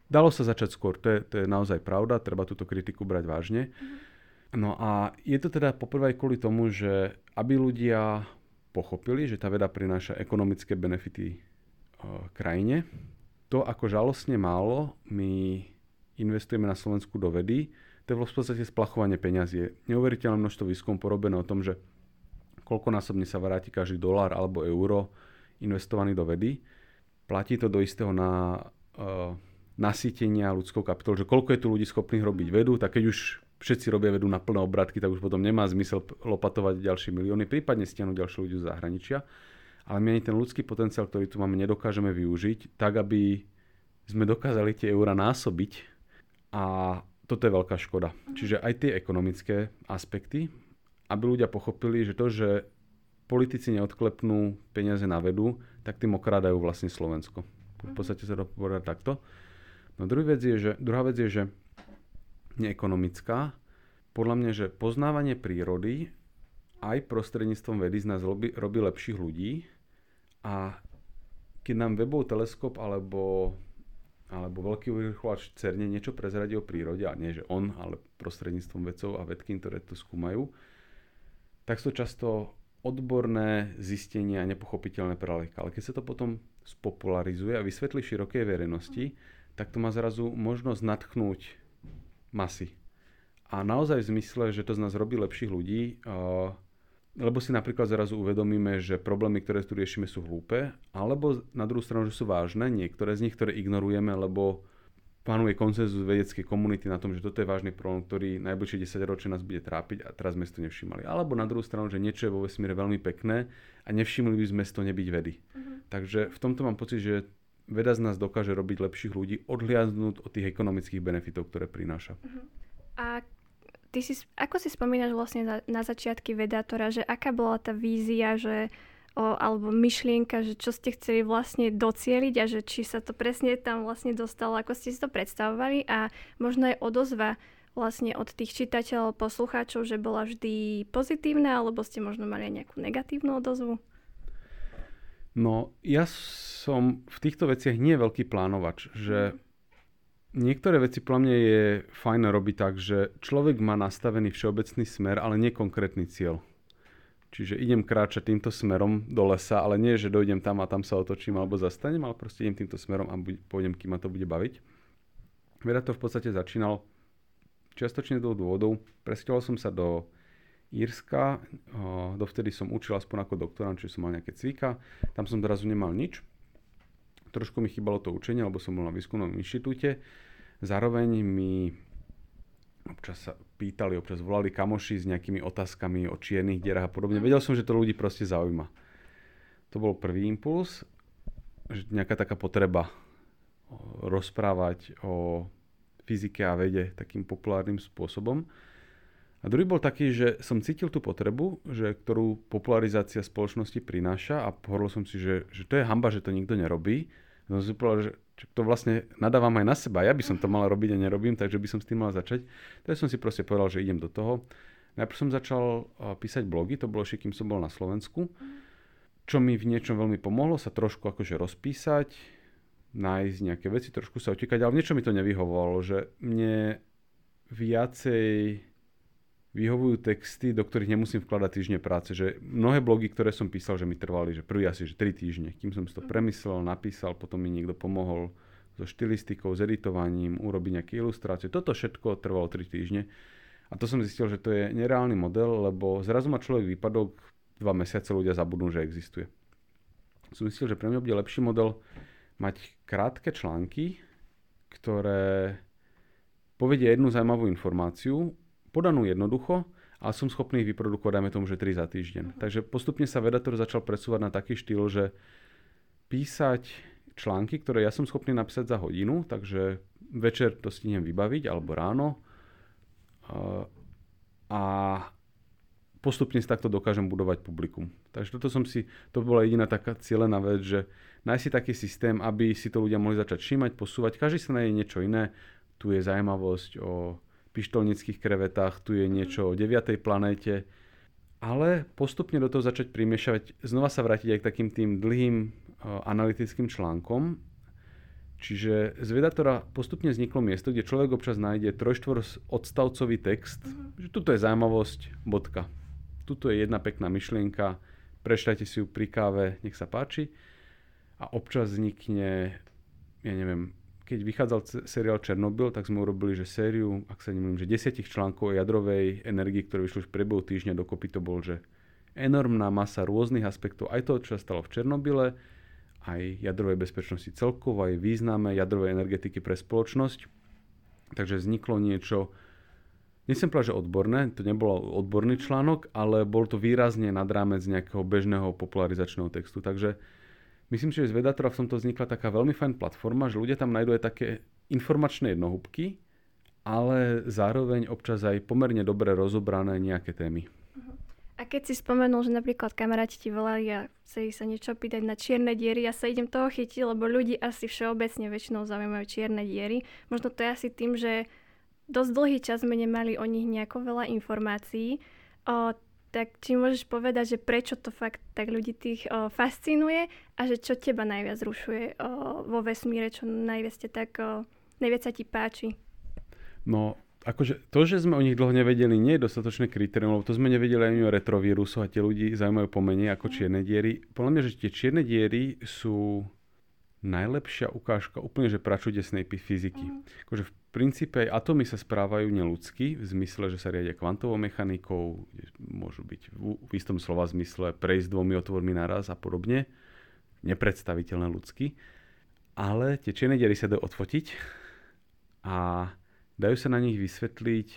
dalo sa začať skôr, to je, to je naozaj pravda, treba túto kritiku brať vážne. Mm-hmm. No a je to teda poprvé kvôli tomu, že aby ľudia pochopili, že tá veda prináša ekonomické benefity e, krajine. To, ako žalostne málo my investujeme na Slovensku do vedy, to je v podstate splachovanie peňazí. Neuveriteľné množstvo výskum porobené o tom, že koľkonásobne sa vráti každý dolár alebo euro investovaný do vedy. Platí to do istého na uh, nasýtenia ľudskou kapitolou, že koľko je tu ľudí schopných robiť vedu, tak keď už všetci robia vedú na plné obratky, tak už potom nemá zmysel lopatovať ďalšie milióny, prípadne stiahnuť ďalšie ľudí z zahraničia. Ale my ani ten ľudský potenciál, ktorý tu máme, nedokážeme využiť tak, aby sme dokázali tie eurá násobiť a toto je veľká škoda. Čiže aj tie ekonomické aspekty, aby ľudia pochopili, že to, že politici neodklepnú peniaze na vedu, tak tým okrádajú vlastne Slovensko. V podstate sa dá povedať takto. No druhá vec je, že, druhá vec je, že neekonomická. Podľa mňa, že poznávanie prírody aj prostredníctvom vedy z nás robí, robí lepších ľudí a keď nám webov teleskop alebo, alebo veľký vyvrcholač CERNE niečo prezradí o prírode, a nie že on, ale prostredníctvom vedcov a vedky, ktoré to skúmajú, tak sú často odborné zistenia nepochopiteľné pre laika. Ale keď sa to potom spopularizuje a vysvetlí širokej verejnosti, tak to má zrazu možnosť natchnúť masy. A naozaj v zmysle, že to z nás robí lepších ľudí, lebo si napríklad zrazu uvedomíme, že problémy, ktoré tu riešime, sú hlúpe, alebo na druhú stranu, že sú vážne, niektoré z nich, ktoré ignorujeme, lebo panuje konsenzus vedeckej komunity na tom, že toto je vážny problém, ktorý najbližšie 10 ročia nás bude trápiť a teraz sme si to nevšimali. Alebo na druhú stranu, že niečo je vo vesmíre veľmi pekné a nevšimli by sme si to nebyť vedy. Uh-huh. Takže v tomto mám pocit, že veda z nás dokáže robiť lepších ľudí, odhliadnúť od tých ekonomických benefitov, ktoré prináša. Uh-huh. A ty si, ako si spomínaš vlastne na, na začiatky vedátora, že aká bola tá vízia, že o, alebo myšlienka, že čo ste chceli vlastne docieliť a že či sa to presne tam vlastne dostalo, ako ste si to predstavovali a možno aj odozva vlastne od tých čitateľov, poslucháčov, že bola vždy pozitívna, alebo ste možno mali aj nejakú negatívnu odozvu? No, ja som v týchto veciach nie veľký plánovač, že niektoré veci podľa mňa je fajn robiť tak, že človek má nastavený všeobecný smer, ale nie konkrétny cieľ. Čiže idem kráčať týmto smerom do lesa, ale nie, že dojdem tam a tam sa otočím alebo zastanem, ale proste idem týmto smerom a pôjdem, kým ma to bude baviť. Veda to v podstate začínal čiastočne z dôvodov. Presťoval som sa do Írska. Dovtedy som učil aspoň ako doktorant, čiže som mal nejaké cvika. Tam som zrazu nemal nič. Trošku mi chýbalo to učenie, lebo som bol na výskumnom inštitúte. Zároveň mi občas sa pýtali, občas volali kamoši s nejakými otázkami o čiernych dierach a podobne. Vedel som, že to ľudí proste zaujíma. To bol prvý impuls, že nejaká taká potreba rozprávať o fyzike a vede takým populárnym spôsobom. A druhý bol taký, že som cítil tú potrebu, že, ktorú popularizácia spoločnosti prináša a hovoril som si, že, že to je hamba, že to nikto nerobí. No som si povedal, že to vlastne nadávam aj na seba. Ja by som to mal robiť a nerobím, takže by som s tým mal začať. Takže som si proste povedal, že idem do toho. Najprv som začal písať blogy, to bolo ešte, kým som bol na Slovensku. Čo mi v niečom veľmi pomohlo, sa trošku akože rozpísať, nájsť nejaké veci, trošku sa otekať, ale niečo mi to nevyhovovalo, že mne viacej vyhovujú texty, do ktorých nemusím vkladať týždne práce. Že mnohé blogy, ktoré som písal, že mi trvali, že prvý asi že 3 týždne, kým som si to mhm. premyslel, napísal, potom mi niekto pomohol so štilistikou, s editovaním, urobiť nejaké ilustrácie. Toto všetko trvalo 3 týždne. A to som zistil, že to je nereálny model, lebo zrazu má človek výpadok, dva mesiace ľudia zabudnú, že existuje. Som zistil, že pre mňa bude lepší model mať krátke články, ktoré povedia jednu zaujímavú informáciu, podanú jednoducho, a som schopný ich vyprodukovať, dajme tomu, že 3 za týždeň. Uh-huh. Takže postupne sa Vedator začal presúvať na taký štýl, že písať články, ktoré ja som schopný napísať za hodinu, takže večer to stihnem vybaviť, alebo ráno. A postupne si takto dokážem budovať publikum. Takže toto som si, to bola jediná taká cieľená vec, že nájsť si taký systém, aby si to ľudia mohli začať všímať, posúvať. Každý sa nájde niečo iné. Tu je zaujímavosť o pištolnických krevetách, tu je niečo o deviatej planéte. Ale postupne do toho začať primiešavať, znova sa vrátiť aj k takým tým dlhým uh, analytickým článkom. Čiže z Vedatora postupne vzniklo miesto, kde človek občas nájde trojštvor odstavcový text, uh-huh. že tuto je zaujímavosť, bodka. Tuto je jedna pekná myšlienka, prečtajte si ju pri káve, nech sa páči. A občas vznikne, ja neviem, keď vychádzal seriál Černobyl, tak sme urobili, že sériu, ak sa nemýlim, že desiatich článkov o jadrovej energii, ktoré vyšli v priebehu týždňa, dokopy to bol, že enormná masa rôznych aspektov, aj toho, čo sa stalo v Černobyle, aj jadrovej bezpečnosti celkovo, aj význame jadrovej energetiky pre spoločnosť. Takže vzniklo niečo, nechcem povedať, že odborné, to nebolo odborný článok, ale bol to výrazne nad rámec nejakého bežného popularizačného textu. Takže Myslím si, že z Vedatora v tomto vznikla taká veľmi fajn platforma, že ľudia tam nájdú aj také informačné jednohúbky, ale zároveň občas aj pomerne dobre rozobrané nejaké témy. A keď si spomenul, že napríklad kamaráti ti volali a chceli sa niečo pýtať na čierne diery, ja sa idem toho chytiť, lebo ľudí asi všeobecne väčšinou zaujímajú čierne diery. Možno to je asi tým, že dosť dlhý čas sme nemali o nich nejako veľa informácií. O, tak či môžeš povedať, že prečo to fakt tak ľudí tých o, fascinuje a že čo teba najviac rušuje o, vo vesmíre, čo najviac, tak, o, najviac sa ti páči? No, akože to, že sme o nich dlho nevedeli, nie je dostatočné kritérium, lebo to sme nevedeli ani o retrovírusu a tie ľudí zaujímajú pomenej ako mhm. čierne diery. Podľa mňa, že tie čierne diery sú najlepšia ukážka úplne že pračudesnej fyziky. Mm. Akože v princípe aj atómy sa správajú neludsky, v zmysle, že sa riadia kvantovou mechanikou, môžu byť v, v istom slova zmysle prejsť dvomi otvormi naraz a podobne. Nepredstaviteľné ľudsky. Ale tie čierne diery sa dajú odfotiť a dajú sa na nich vysvetliť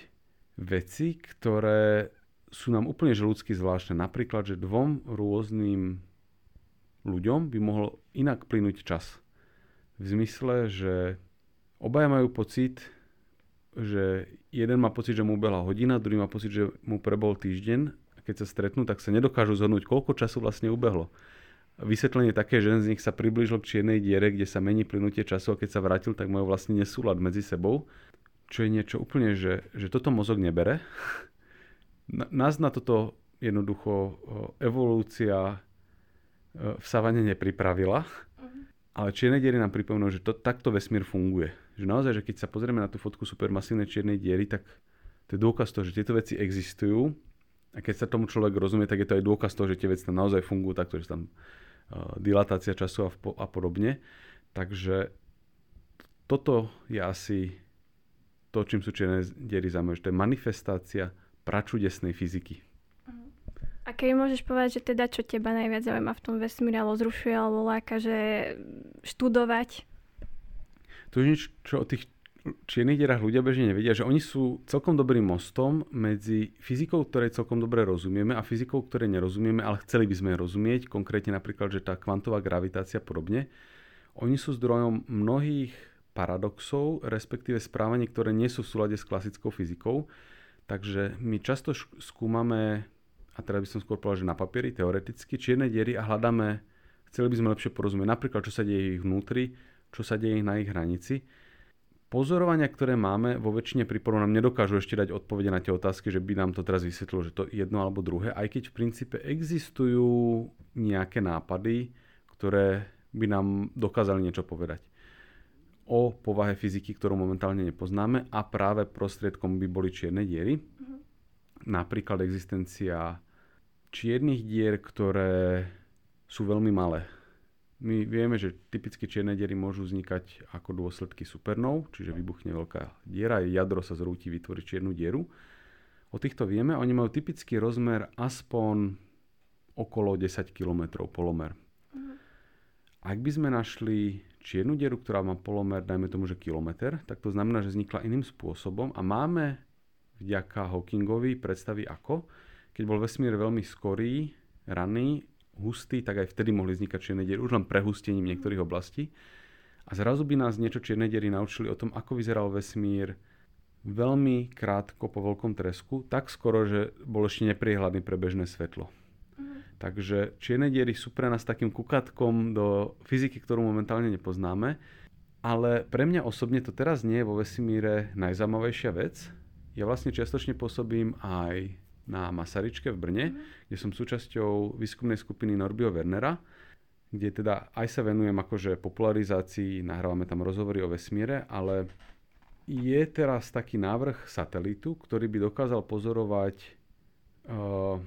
veci, ktoré sú nám úplne že ľudsky zvláštne. Napríklad, že dvom rôznym ľuďom by mohol inak plynúť čas. V zmysle, že obaja majú pocit, že jeden má pocit, že mu ubehla hodina, druhý má pocit, že mu prebol týždeň a keď sa stretnú, tak sa nedokážu zhodnúť, koľko času vlastne ubehlo. Vysvetlenie také, že z nich sa priblížil k čiernej diere, kde sa mení plynutie času a keď sa vrátil, tak majú vlastne nesúlad medzi sebou, čo je niečo úplne, že, že toto mozog nebere. Nás na toto jednoducho evolúcia v savane nepripravila, uh-huh. ale čierne diery nám pripomnú, že to, takto vesmír funguje. Že naozaj, že keď sa pozrieme na tú fotku supermasívnej čiernej diery, tak to je dôkaz toho, že tieto veci existujú a keď sa tomu človek rozumie, tak je to aj dôkaz toho, že tie veci tam naozaj fungujú takto, že tam uh, dilatácia času a, a podobne. Takže toto je asi to, čím sú čierne diery zaujímavé, že to je manifestácia pračudesnej fyziky. A keď môžeš povedať, že teda čo teba najviac zaujíma v tom vesmíre, alebo zrušuje, alebo láka, že študovať? To je niečo, čo o tých čiernych dierach ľudia bežne nevedia, že oni sú celkom dobrým mostom medzi fyzikou, ktorej celkom dobre rozumieme a fyzikou, ktorej nerozumieme, ale chceli by sme rozumieť, konkrétne napríklad, že tá kvantová gravitácia podobne. Oni sú zdrojom mnohých paradoxov, respektíve správanie, ktoré nie sú v súlade s klasickou fyzikou. Takže my často skúmame a teraz by som skôr povedal, že na papieri, teoreticky, čierne diery a hľadáme, chceli by sme lepšie porozumieť napríklad, čo sa deje ich vnútri, čo sa deje na ich hranici. Pozorovania, ktoré máme, vo väčšine prípadov nám nedokážu ešte dať odpovede na tie otázky, že by nám to teraz vysvetlilo, že to jedno alebo druhé, aj keď v princípe existujú nejaké nápady, ktoré by nám dokázali niečo povedať o povahe fyziky, ktorú momentálne nepoznáme a práve prostriedkom by boli čierne diery. Mm-hmm. Napríklad existencia čiernych dier, ktoré sú veľmi malé my vieme, že typicky čierne diery môžu vznikať ako dôsledky supernov, čiže vybuchne veľká diera, jadro sa zrúti, vytvorí čiernu dieru. O týchto vieme, oni majú typický rozmer aspoň okolo 10 km polomer. Uh-huh. Ak by sme našli čiernu dieru, ktorá má polomer, dajme tomu, že kilometr, tak to znamená, že vznikla iným spôsobom a máme vďaka Hawkingovi predstavy ako, keď bol vesmír veľmi skorý, raný hustý, tak aj vtedy mohli vznikať čierne diery, už len prehustením niektorých oblastí. A zrazu by nás niečo čierne diery naučili o tom, ako vyzeral vesmír veľmi krátko po veľkom tresku, tak skoro, že bol ešte nepriehľadný pre bežné svetlo. Mm. Takže čierne diery sú pre nás takým kukatkom do fyziky, ktorú momentálne nepoznáme, ale pre mňa osobne to teraz nie je vo vesmíre najzaujímavejšia vec. Ja vlastne čiastočne pôsobím aj na Masaryčke v Brne, mm. kde som súčasťou výskumnej skupiny Norbio Wernera, kde teda aj sa venujem akože popularizácii, nahrávame tam rozhovory o vesmíre, ale je teraz taký návrh satelitu, ktorý by dokázal pozorovať uh,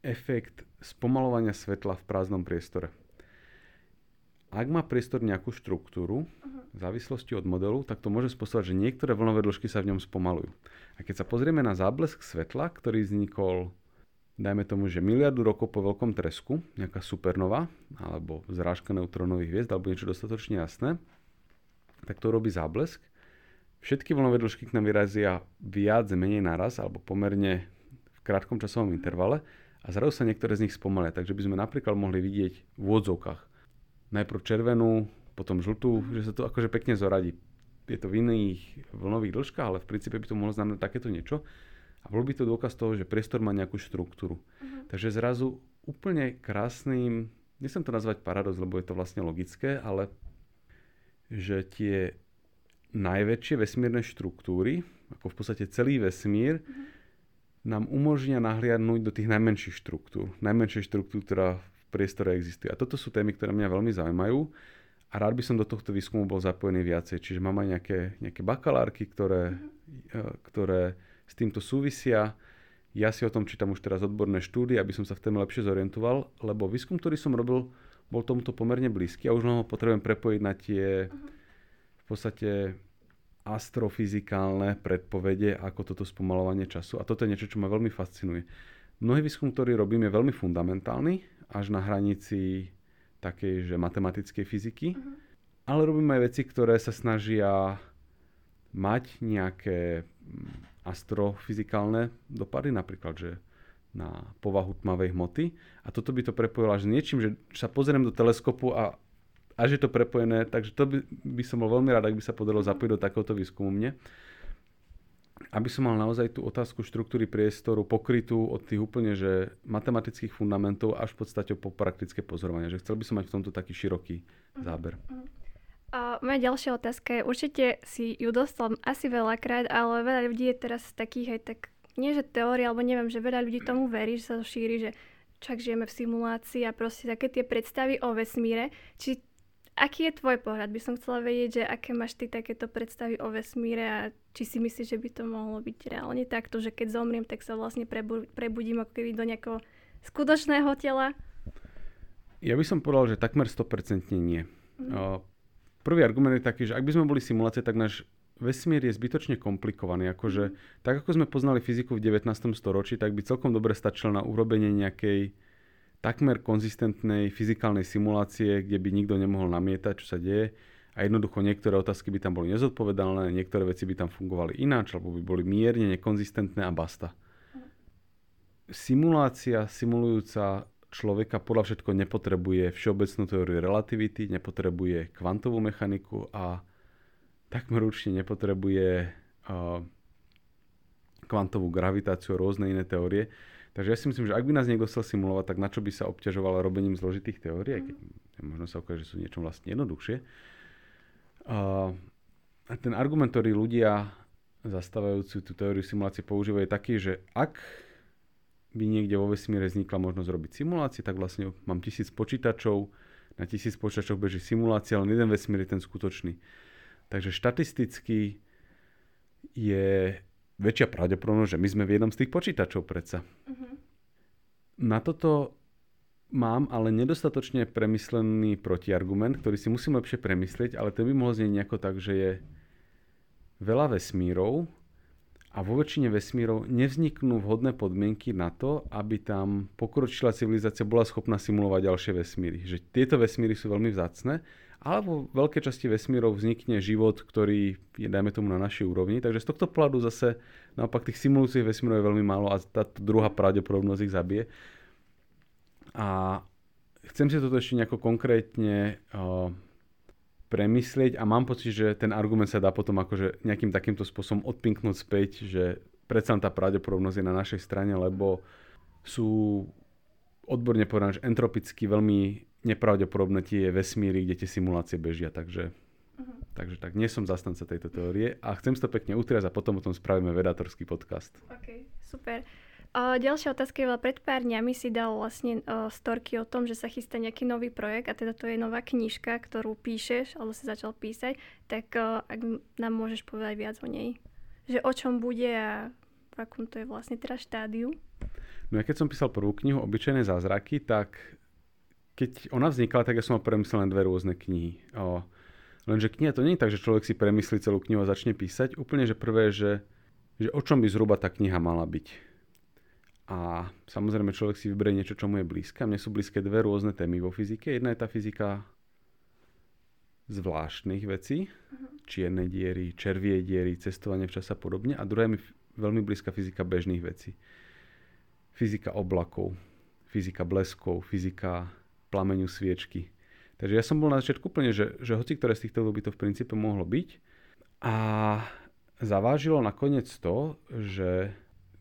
efekt spomalovania svetla v prázdnom priestore. Ak má priestor nejakú štruktúru, v závislosti od modelu, tak to môže spôsobovať, že niektoré vlnové dĺžky sa v ňom spomalujú. A keď sa pozrieme na záblesk svetla, ktorý vznikol, dajme tomu, že miliardu rokov po veľkom tresku, nejaká supernova, alebo zrážka neutrónových hviezd, alebo niečo dostatočne jasné, tak to robí záblesk. Všetky vlnové dĺžky k nám vyrazia viac, menej naraz, alebo pomerne v krátkom časovom intervale a zrazu sa niektoré z nich spomalia. Takže by sme napríklad mohli vidieť v úvodzovkách najprv červenú, potom žltú, že sa to akože pekne zoradí. Je to v iných vlnových dĺžkach, ale v princípe by to mohlo znamenať takéto niečo. A bol by to dôkaz toho, že priestor má nejakú štruktúru. Uh-huh. Takže zrazu úplne krásnym, nechcem to nazvať paradox, lebo je to vlastne logické, ale že tie najväčšie vesmírne štruktúry, ako v podstate celý vesmír, uh-huh. nám umožnia nahliadnúť do tých najmenších štruktúr. Najmenšie štruktúr, ktorá priestore existuje. A toto sú témy, ktoré mňa veľmi zaujímajú a rád by som do tohto výskumu bol zapojený viacej. Čiže mám aj nejaké, nejaké bakalárky, ktoré, mm-hmm. ktoré s týmto súvisia. Ja si o tom čítam už teraz odborné štúdie, aby som sa v téme lepšie zorientoval, lebo výskum, ktorý som robil, bol tomuto pomerne blízky a už ho potrebujem prepojiť na tie mm-hmm. v podstate astrofyzikálne predpovede, ako toto spomalovanie času. A toto je niečo, čo ma veľmi fascinuje. Mnohý výskum, ktorý robím, je veľmi fundamentálny, až na hranici takej, že matematickej fyziky. Uh-huh. Ale robím aj veci, ktoré sa snažia mať nejaké mm, astrofyzikálne dopady, napríklad, že na povahu tmavej hmoty. A toto by to prepojilo až niečím, že sa pozriem do teleskopu a až je to prepojené, takže to by, by som bol veľmi rád, ak by sa podarilo mhm. zapojiť do takéhoto výskumu mne aby som mal naozaj tú otázku štruktúry priestoru pokrytú od tých úplne že matematických fundamentov až v podstate po praktické pozorovanie. Že chcel by som mať v tomto taký široký mhm, záber. Uh-huh. A moja ďalšia otázka je, určite si ju dostal asi veľakrát, ale veľa ľudí je teraz takých aj tak, nie že teória, alebo neviem, že veľa ľudí tomu verí, že sa to šíri, že čak žijeme v simulácii a proste také tie predstavy o vesmíre. Či Aký je tvoj pohľad? By som chcela vedieť, že aké máš ty takéto predstavy o vesmíre a či si myslíš, že by to mohlo byť reálne takto, že keď zomriem, tak sa vlastne prebu- prebudím ako keby do nejakého skutočného tela? Ja by som povedal, že takmer 100% nie. Mm. Prvý argument je taký, že ak by sme boli simulácie, tak náš vesmír je zbytočne komplikovaný. Akože, mm. Tak ako sme poznali fyziku v 19. storočí, tak by celkom dobre stačilo na urobenie nejakej takmer konzistentnej fyzikálnej simulácie, kde by nikto nemohol namietať, čo sa deje a jednoducho niektoré otázky by tam boli nezodpovedané, niektoré veci by tam fungovali ináč, alebo by boli mierne nekonzistentné a basta. Simulácia simulujúca človeka podľa všetko nepotrebuje všeobecnú teóriu relativity, nepotrebuje kvantovú mechaniku a takmer určite nepotrebuje uh, kvantovú gravitáciu a rôzne iné teórie. Takže ja si myslím, že ak by nás niekto chcel simulovať, tak na čo by sa obťažoval robením zložitých teórií, keď možno sa ukáže, že sú niečo vlastne jednoduchšie. Uh, ten argument, ktorý ľudia zastávajúci tú teóriu simulácie používajú, je taký, že ak by niekde vo vesmíre vznikla možnosť robiť simulácie, tak vlastne mám tisíc počítačov, na tisíc počítačov beží simulácia, len jeden vesmír je ten skutočný. Takže štatisticky je väčšia pravdepodobnosť, že my sme v jednom z tých počítačov predsa. Uh-huh. Na toto mám ale nedostatočne premyslený protiargument, ktorý si musím lepšie premyslieť, ale to by mohol znieť nejako tak, že je veľa vesmírov, a vo väčšine vesmírov nevzniknú vhodné podmienky na to, aby tam pokročilá civilizácia bola schopná simulovať ďalšie vesmíry. Že tieto vesmíry sú veľmi vzácne, ale vo veľkej časti vesmírov vznikne život, ktorý je, dajme tomu, na našej úrovni. Takže z tohto pohľadu zase naopak tých simulujúcich vesmírov je veľmi málo a táto druhá pravdepodobnosť ich zabije. A chcem si toto ešte nejako konkrétne uh, premyslieť a mám pocit, že ten argument sa dá potom akože nejakým takýmto spôsobom odpinknúť späť, že predsa tá pravdepodobnosť je na našej strane, lebo sú odborne povedané, že entropicky veľmi nepravdepodobné tie vesmíry, kde tie simulácie bežia, takže, uh-huh. takže tak, nie som zastanca tejto teórie a chcem si to pekne utriať a potom o tom spravíme vedatorský podcast. OK, super. A ďalšia otázka je, pred pár dňami si dal vlastne uh, storky o tom, že sa chystá nejaký nový projekt a teda to je nová knižka, ktorú píšeš, alebo si začal písať, tak uh, ak nám môžeš povedať viac o nej. Že o čom bude a v akom to je vlastne teraz štádiu. No ja keď som písal prvú knihu Obyčajné zázraky, tak keď ona vznikla, tak ja som mal premyslené dve rôzne knihy. O, lenže kniha to nie je tak, že človek si premyslí celú knihu a začne písať. Úplne, že prvé, že, že o čom by zhruba tá kniha mala byť a samozrejme človek si vyberie niečo, čo mu je blízke. Mne sú blízke dve rôzne témy vo fyzike. Jedna je tá fyzika zvláštnych vecí, uh-huh. čierne diery, červie diery, cestovanie v čase a podobne. A druhá je mi veľmi blízka fyzika bežných vecí. Fyzika oblakov, fyzika bleskov, fyzika plameňu sviečky. Takže ja som bol na začiatku úplne, že, že hoci ktoré z týchto by to v princípe mohlo byť. A zavážilo nakoniec to, že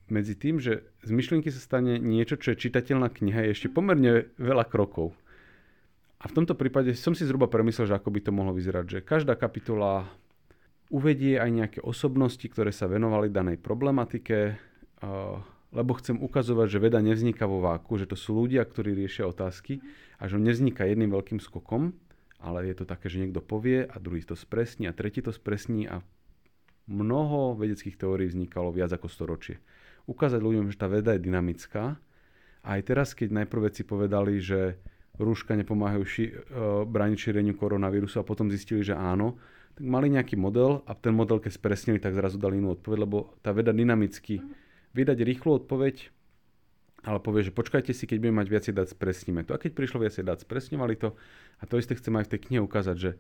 medzi tým, že z myšlienky sa stane niečo, čo je čitateľná kniha, je ešte pomerne veľa krokov. A v tomto prípade som si zhruba premyslel, že ako by to mohlo vyzerať, že každá kapitola uvedie aj nejaké osobnosti, ktoré sa venovali danej problematike, lebo chcem ukazovať, že veda nevzniká vo váku, že to sú ľudia, ktorí riešia otázky a že on nevzniká jedným veľkým skokom, ale je to také, že niekto povie a druhý to spresní a tretí to spresní a mnoho vedeckých teórií vznikalo viac ako storočie ukázať ľuďom, že tá veda je dynamická. A aj teraz, keď najprv veci povedali, že rúška nepomáhajú ši- uh, brániť šíreniu koronavírusu a potom zistili, že áno, tak mali nejaký model a ten model, keď spresnili, tak zrazu dali inú odpoveď, lebo tá veda dynamicky vydať rýchlu odpoveď, ale povie, že počkajte si, keď budeme mať viacej dát, spresníme to. A keď prišlo viacej dát, spresňovali to. A to isté chcem aj v tej knihe ukázať, že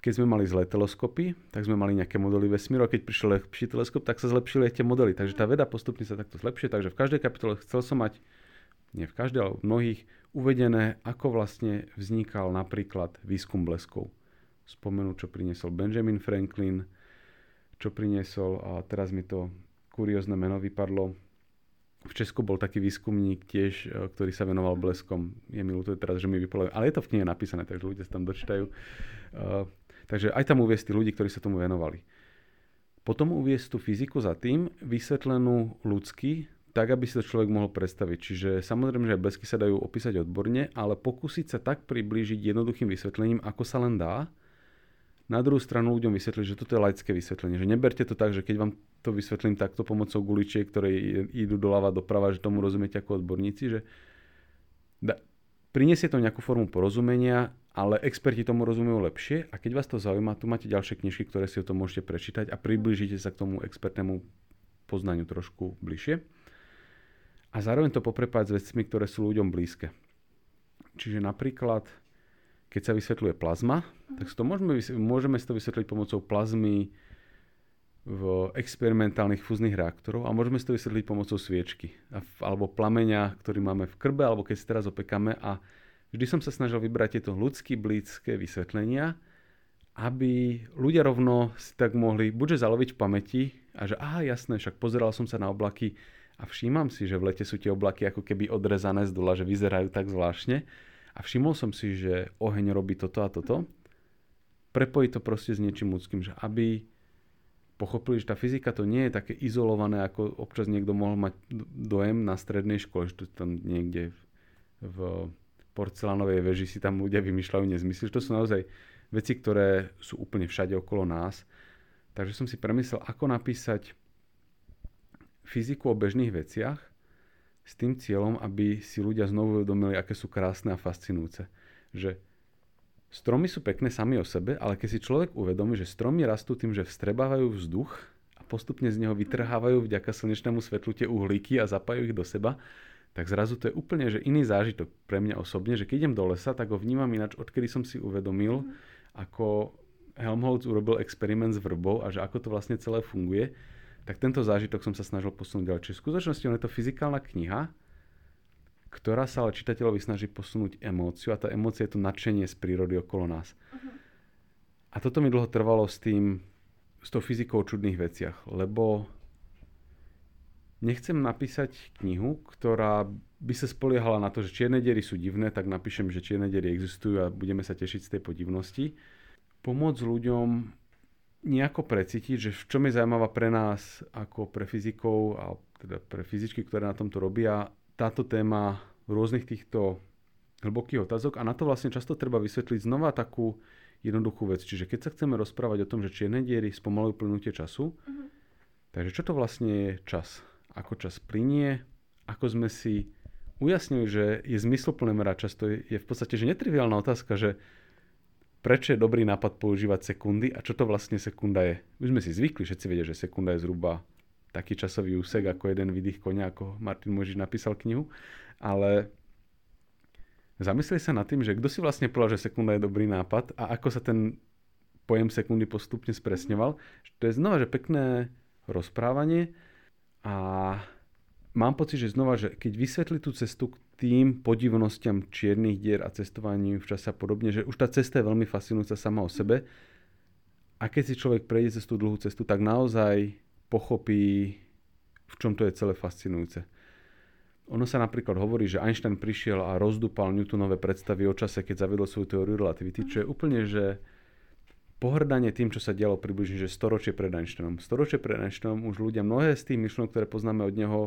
keď sme mali zlé teleskopy, tak sme mali nejaké modely vesmíru a keď prišiel lepší teleskop, tak sa zlepšili aj tie modely. Takže tá veda postupne sa takto zlepšuje. Takže v každej kapitole chcel som mať, nie v každej, ale v mnohých, uvedené, ako vlastne vznikal napríklad výskum bleskov. Spomenúť, čo priniesol Benjamin Franklin, čo priniesol, a teraz mi to kuriózne meno vypadlo, v Česku bol taký výskumník tiež, e, ktorý sa venoval bleskom. Je mi ľúto teraz, že mi vypadlo, ale je to v knihe napísané, takže ľudia sa tam dočítajú. E, Takže aj tam uviesť tí ľudí, ktorí sa tomu venovali. Potom uviesť tú fyziku za tým, vysvetlenú ľudsky, tak, aby si to človek mohol predstaviť. Čiže samozrejme, že aj blesky sa dajú opísať odborne, ale pokúsiť sa tak priblížiť jednoduchým vysvetlením, ako sa len dá. Na druhú stranu ľuďom vysvetliť, že toto je laické vysvetlenie. Že neberte to tak, že keď vám to vysvetlím takto pomocou guličiek, ktoré idú doľava, doprava, že tomu rozumiete ako odborníci, že da, prinesie to nejakú formu porozumenia, ale experti tomu rozumejú lepšie a keď vás to zaujíma, tu máte ďalšie knižky, ktoré si o tom môžete prečítať a priblížite sa k tomu expertnému poznaniu trošku bližšie. A zároveň to poprepať s vecmi, ktoré sú ľuďom blízke. Čiže napríklad, keď sa vysvetľuje plazma, tak to môžeme, môžeme si to vysvetliť pomocou plazmy v experimentálnych fúznych reaktorov a môžeme si to vysvetliť pomocou sviečky alebo plameňa, ktorý máme v krbe, alebo keď si teraz opekáme. A vždy som sa snažil vybrať tieto ľudské blízke vysvetlenia, aby ľudia rovno si tak mohli buďže zaloviť v pamäti a že aha, jasné, však pozeral som sa na oblaky a všímam si, že v lete sú tie oblaky ako keby odrezané z dola, že vyzerajú tak zvláštne a všimol som si, že oheň robí toto a toto prepojiť to proste s niečím ľudským, že aby pochopili, že tá fyzika to nie je také izolované, ako občas niekto mohol mať dojem na strednej škole, že to tam niekde v porcelánovej veži si tam ľudia vymýšľajú nezmysly. To sú naozaj veci, ktoré sú úplne všade okolo nás. Takže som si premyslel, ako napísať fyziku o bežných veciach s tým cieľom, aby si ľudia znovu uvedomili, aké sú krásne a fascinujúce. Že Stromy sú pekné sami o sebe, ale keď si človek uvedomí, že stromy rastú tým, že vstrebávajú vzduch a postupne z neho vytrhávajú vďaka slnečnému svetlu tie uhlíky a zapájajú ich do seba, tak zrazu to je úplne že iný zážitok pre mňa osobne, že keď idem do lesa, tak ho vnímam ináč, odkedy som si uvedomil, mm. ako Helmholtz urobil experiment s vrbou a že ako to vlastne celé funguje, tak tento zážitok som sa snažil posunúť ďalej. Čiže v skutočnosti on je to fyzikálna kniha, ktorá sa ale čitateľovi snaží posunúť emóciu a tá emócia je to nadšenie z prírody okolo nás. Uh-huh. A toto mi dlho trvalo s tým, s tou fyzikou o čudných veciach, lebo nechcem napísať knihu, ktorá by sa spoliehala na to, že čierne diery sú divné, tak napíšem, že čierne diery existujú a budeme sa tešiť z tej podivnosti. Pomôcť ľuďom nejako precítiť, že v čom je zaujímavá pre nás ako pre fyzikov a teda pre fyzičky, ktoré na tomto robia, táto téma rôznych týchto hlbokých otázok a na to vlastne často treba vysvetliť znova takú jednoduchú vec. Čiže keď sa chceme rozprávať o tom, že čierne diery spomalujú plynutie času, uh-huh. takže čo to vlastne je čas? Ako čas plinie? Ako sme si ujasnili, že je zmysluplné merať čas? To je, je v podstate že netriviálna otázka, že prečo je dobrý nápad používať sekundy a čo to vlastne sekunda je. Už sme si zvykli, všetci vedia, že sekunda je zhruba taký časový úsek ako jeden vydých konia, ako Martin Možiš napísal knihu, ale zamysleli sa nad tým, že kto si vlastne povedal, že sekunda je dobrý nápad a ako sa ten pojem sekundy postupne spresňoval. To je znova, že pekné rozprávanie a mám pocit, že znova, že keď vysvetli tú cestu tým podivnostiam čiernych dier a cestovaním v čase a podobne, že už tá cesta je veľmi fascinujúca sama o sebe a keď si človek prejde cez tú dlhú cestu, tak naozaj pochopí, v čom to je celé fascinujúce. Ono sa napríklad hovorí, že Einstein prišiel a rozdupal Newtonové predstavy o čase, keď zavedol svoju teóriu relativity, čo je úplne, že pohrdanie tým, čo sa dialo približne, že storočie pred Einsteinom. Storočie pred Einsteinom už ľudia mnohé z tých myšlenok, ktoré poznáme od neho,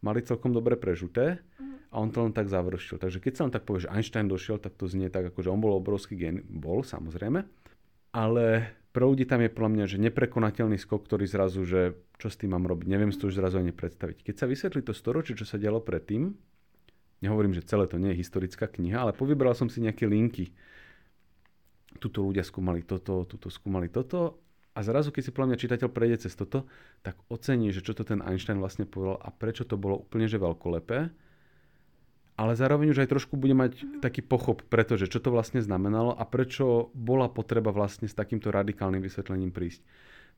mali celkom dobre prežuté a on to len tak završil. Takže keď sa len tak povie, že Einstein došiel, tak to znie tak, ako že on bol obrovský gen. Bol, samozrejme. Ale pre ľudí tam je podľa mňa, že neprekonateľný skok, ktorý zrazu, že čo s tým mám robiť, neviem si to už zrazu ani predstaviť. Keď sa vysvetlí to storočie, čo sa dialo predtým, nehovorím, že celé to nie je historická kniha, ale povybral som si nejaké linky. Tuto ľudia skúmali toto, tuto skúmali toto a zrazu, keď si podľa mňa čitateľ prejde cez toto, tak ocení, že čo to ten Einstein vlastne povedal a prečo to bolo úplne že veľkolepé ale zároveň už aj trošku bude mať taký pochop, pretože čo to vlastne znamenalo a prečo bola potreba vlastne s takýmto radikálnym vysvetlením prísť.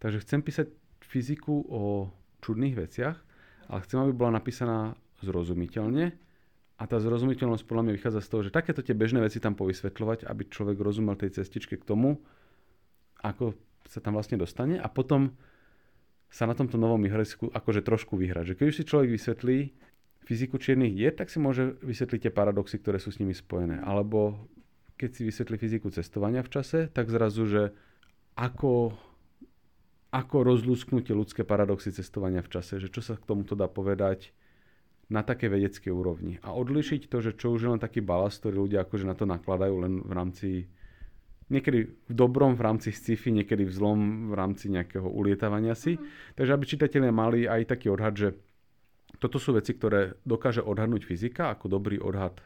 Takže chcem písať fyziku o čudných veciach, ale chcem, aby bola napísaná zrozumiteľne a tá zrozumiteľnosť podľa mňa vychádza z toho, že takéto tie bežné veci tam povysvetľovať, aby človek rozumel tej cestičke k tomu, ako sa tam vlastne dostane a potom sa na tomto novom ihrisku akože trošku vyhrať. Že keď už si človek vysvetlí, fyziku čiernych dier, tak si môže vysvetliť tie paradoxy, ktoré sú s nimi spojené. Alebo keď si vysvetlí fyziku cestovania v čase, tak zrazu, že ako, ako rozlúsknutie ľudské paradoxy cestovania v čase, že čo sa k tomuto dá povedať na také vedeckej úrovni. A odlišiť to, že čo už je len taký balast, ktorý ľudia akože na to nakladajú len v rámci niekedy v dobrom v rámci sci-fi, niekedy v zlom v rámci nejakého ulietávania si. Mm. Takže aby čitatelia mali aj taký odhad, že toto sú veci, ktoré dokáže odhadnúť fyzika ako dobrý odhad,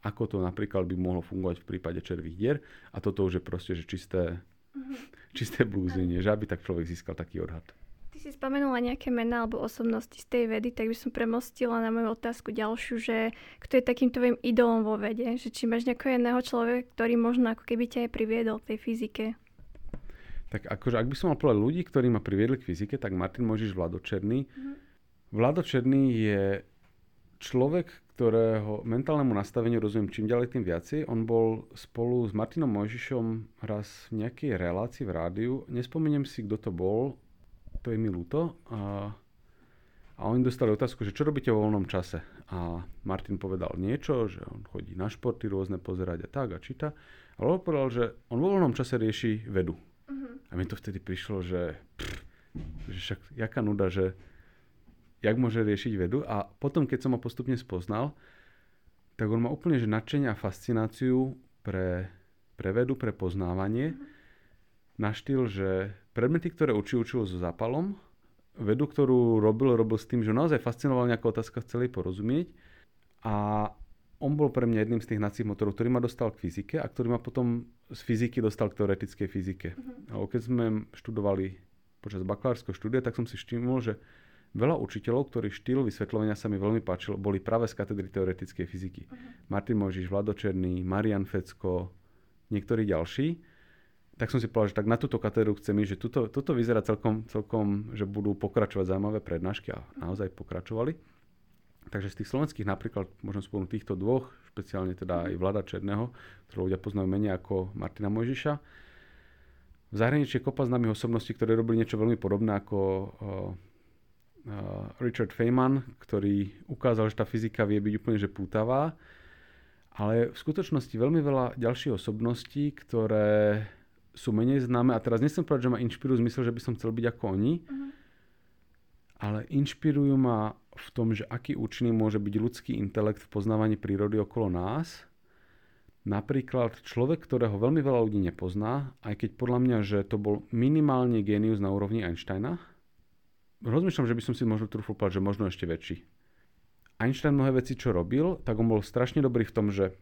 ako to napríklad by mohlo fungovať v prípade červých dier a toto už je proste, že čisté, mm-hmm. čisté blúzenie, že aby tak človek získal taký odhad. Si spomenula nejaké mená alebo osobnosti z tej vedy, tak by som premostila na moju otázku ďalšiu, že kto je takým tvojim idolom vo vede? Že či máš nejakého jedného človeka, ktorý možno ako keby ťa aj priviedol k tej fyzike? Tak akože ak by som mal povedať ľudí, ktorí ma priviedli k fyzike, tak Martin Možiš Vladočerný, mm-hmm Vlado Černý je človek, ktorého mentálnemu nastaveniu rozumiem čím ďalej tým viacej. On bol spolu s Martinom Mojžišom raz v nejakej relácii v rádiu. Nespomeniem si, kto to bol, to je mi ľúto. A, a oni dostali otázku, že čo robíte vo voľnom čase. A Martin povedal niečo, že on chodí na športy rôzne pozerať a tak a číta. Ale on povedal, že on vo voľnom čase rieši vedu. Uh-huh. A mi to vtedy prišlo, že, pff, že však jaká nuda, že jak môže riešiť vedu. A potom, keď som ho postupne spoznal, tak on má úplne že nadšenie a fascináciu pre, pre vedu, pre poznávanie. Uh-huh. Na štýl, že predmety, ktoré učí, učil so zápalom. Vedu, ktorú robil, robil s tým, že naozaj fascinoval nejaká otázka, chceli porozumieť. A on bol pre mňa jedným z tých hnacích motorov, ktorý ma dostal k fyzike a ktorý ma potom z fyziky dostal k teoretickej fyzike. Uh-huh. keď sme študovali počas bakalárskeho štúdia, tak som si všimol, že veľa učiteľov, ktorých štýl vysvetľovania sa mi veľmi páčil, boli práve z katedry teoretickej fyziky. Uh-huh. Martin Mojžiš, Vlado Černý, Marian Fecko, niektorí ďalší. Tak som si povedal, že tak na túto katedru chcem ísť, že tuto, toto vyzerá celkom, celkom, že budú pokračovať zaujímavé prednášky a naozaj pokračovali. Takže z tých slovenských napríklad môžem spomenúť týchto dvoch, špeciálne teda aj Vlada Černého, ktorého ľudia poznajú menej ako Martina Mojžiša. V zahraničí je kopa známych osobností, ktoré robili niečo veľmi podobné ako uh, uh, Richard Feynman, ktorý ukázal, že tá fyzika vie byť úplne že pútavá. Ale v skutočnosti veľmi veľa ďalších osobností, ktoré sú menej známe, a teraz nechcem povedať, že ma inšpirujú zmysel, že by som chcel byť ako oni, uh-huh. ale inšpirujú ma v tom, že aký účinný môže byť ľudský intelekt v poznávaní prírody okolo nás. Napríklad človek, ktorého veľmi veľa ľudí nepozná, aj keď podľa mňa, že to bol minimálne génius na úrovni Einsteina, rozmýšľam, že by som si možno trúfol povedať, že možno ešte väčší. Einstein mnohé veci, čo robil, tak on bol strašne dobrý v tom, že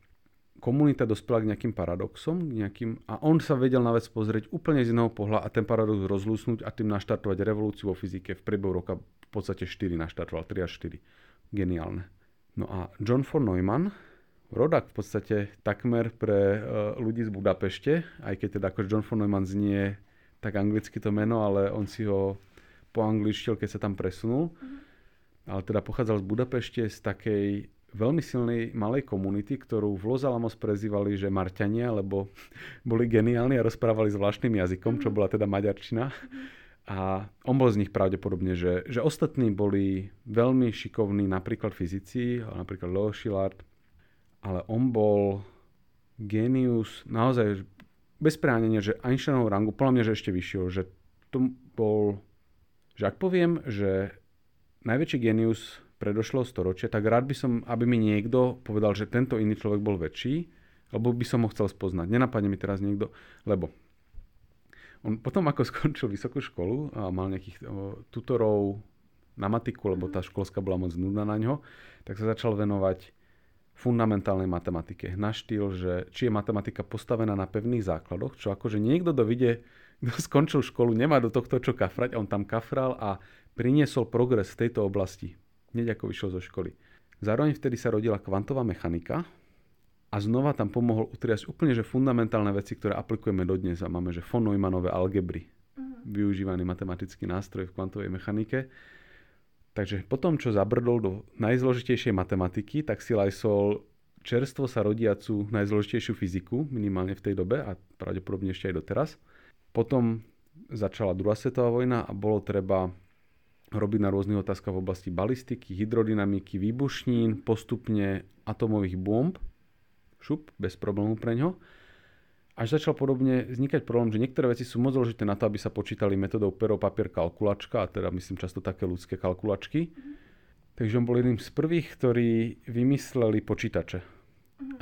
komunita dospela k nejakým paradoxom, k nejakým, a on sa vedel na vec pozrieť úplne z iného pohľa a ten paradox rozlúsnuť a tým naštartovať revolúciu vo fyzike v priebehu roka v podstate 4 naštartoval, 3 až 4. Geniálne. No a John von Neumann, rodak v podstate takmer pre ľudí z Budapešte, aj keď teda ako John von Neumann znie tak anglicky to meno, ale on si ho po angličtil, keď sa tam presunul. Mm-hmm. Ale teda pochádzal z Budapešte z takej veľmi silnej malej komunity, ktorú v Los Alamos prezývali, že Marťania, lebo boli geniálni a rozprávali zvláštnym jazykom, čo mhm. bola teda maďarčina. A on bol z nich pravdepodobne, že, že ostatní boli veľmi šikovní, napríklad fyzici, napríklad Leo Szilard, ale on bol genius, naozaj bez preháňania, že Einsteinovho rangu, podľa mňa, že ešte vyššieho, že to bol, že ak poviem, že najväčší genius predošlého storočia, tak rád by som, aby mi niekto povedal, že tento iný človek bol väčší, lebo by som ho chcel spoznať. Nenapadne mi teraz niekto, lebo on potom, ako skončil vysokú školu a mal nejakých o, tutorov na matiku, lebo tá školská bola moc nudná na ňo, tak sa začal venovať fundamentálnej matematike. Na štýl, že či je matematika postavená na pevných základoch, čo akože niekto do vide, kto skončil školu, nemá do tohto čo kafrať, on tam kafral a priniesol progres v tejto oblasti, hneď ako vyšiel zo školy. Zároveň vtedy sa rodila kvantová mechanika, a znova tam pomohol utriasť úplne že fundamentálne veci, ktoré aplikujeme dodnes a máme, že von Neumannové algebry, uh-huh. využívaný matematický nástroj v kvantovej mechanike. Takže potom, čo zabrdol do najzložitejšej matematiky, tak si lajsol čerstvo sa rodiacu najzložitejšiu fyziku, minimálne v tej dobe a pravdepodobne ešte aj doteraz. Potom začala druhá svetová vojna a bolo treba robiť na rôznych otázkach v oblasti balistiky, hydrodynamiky, výbušnín, postupne atomových bomb šup, bez problému pre ňo. Až začal podobne vznikať problém, že niektoré veci sú moc zložité na to, aby sa počítali metodou pero, papier, kalkulačka, a teda myslím často také ľudské kalkulačky. Takže on bol jedným z prvých, ktorí vymysleli počítače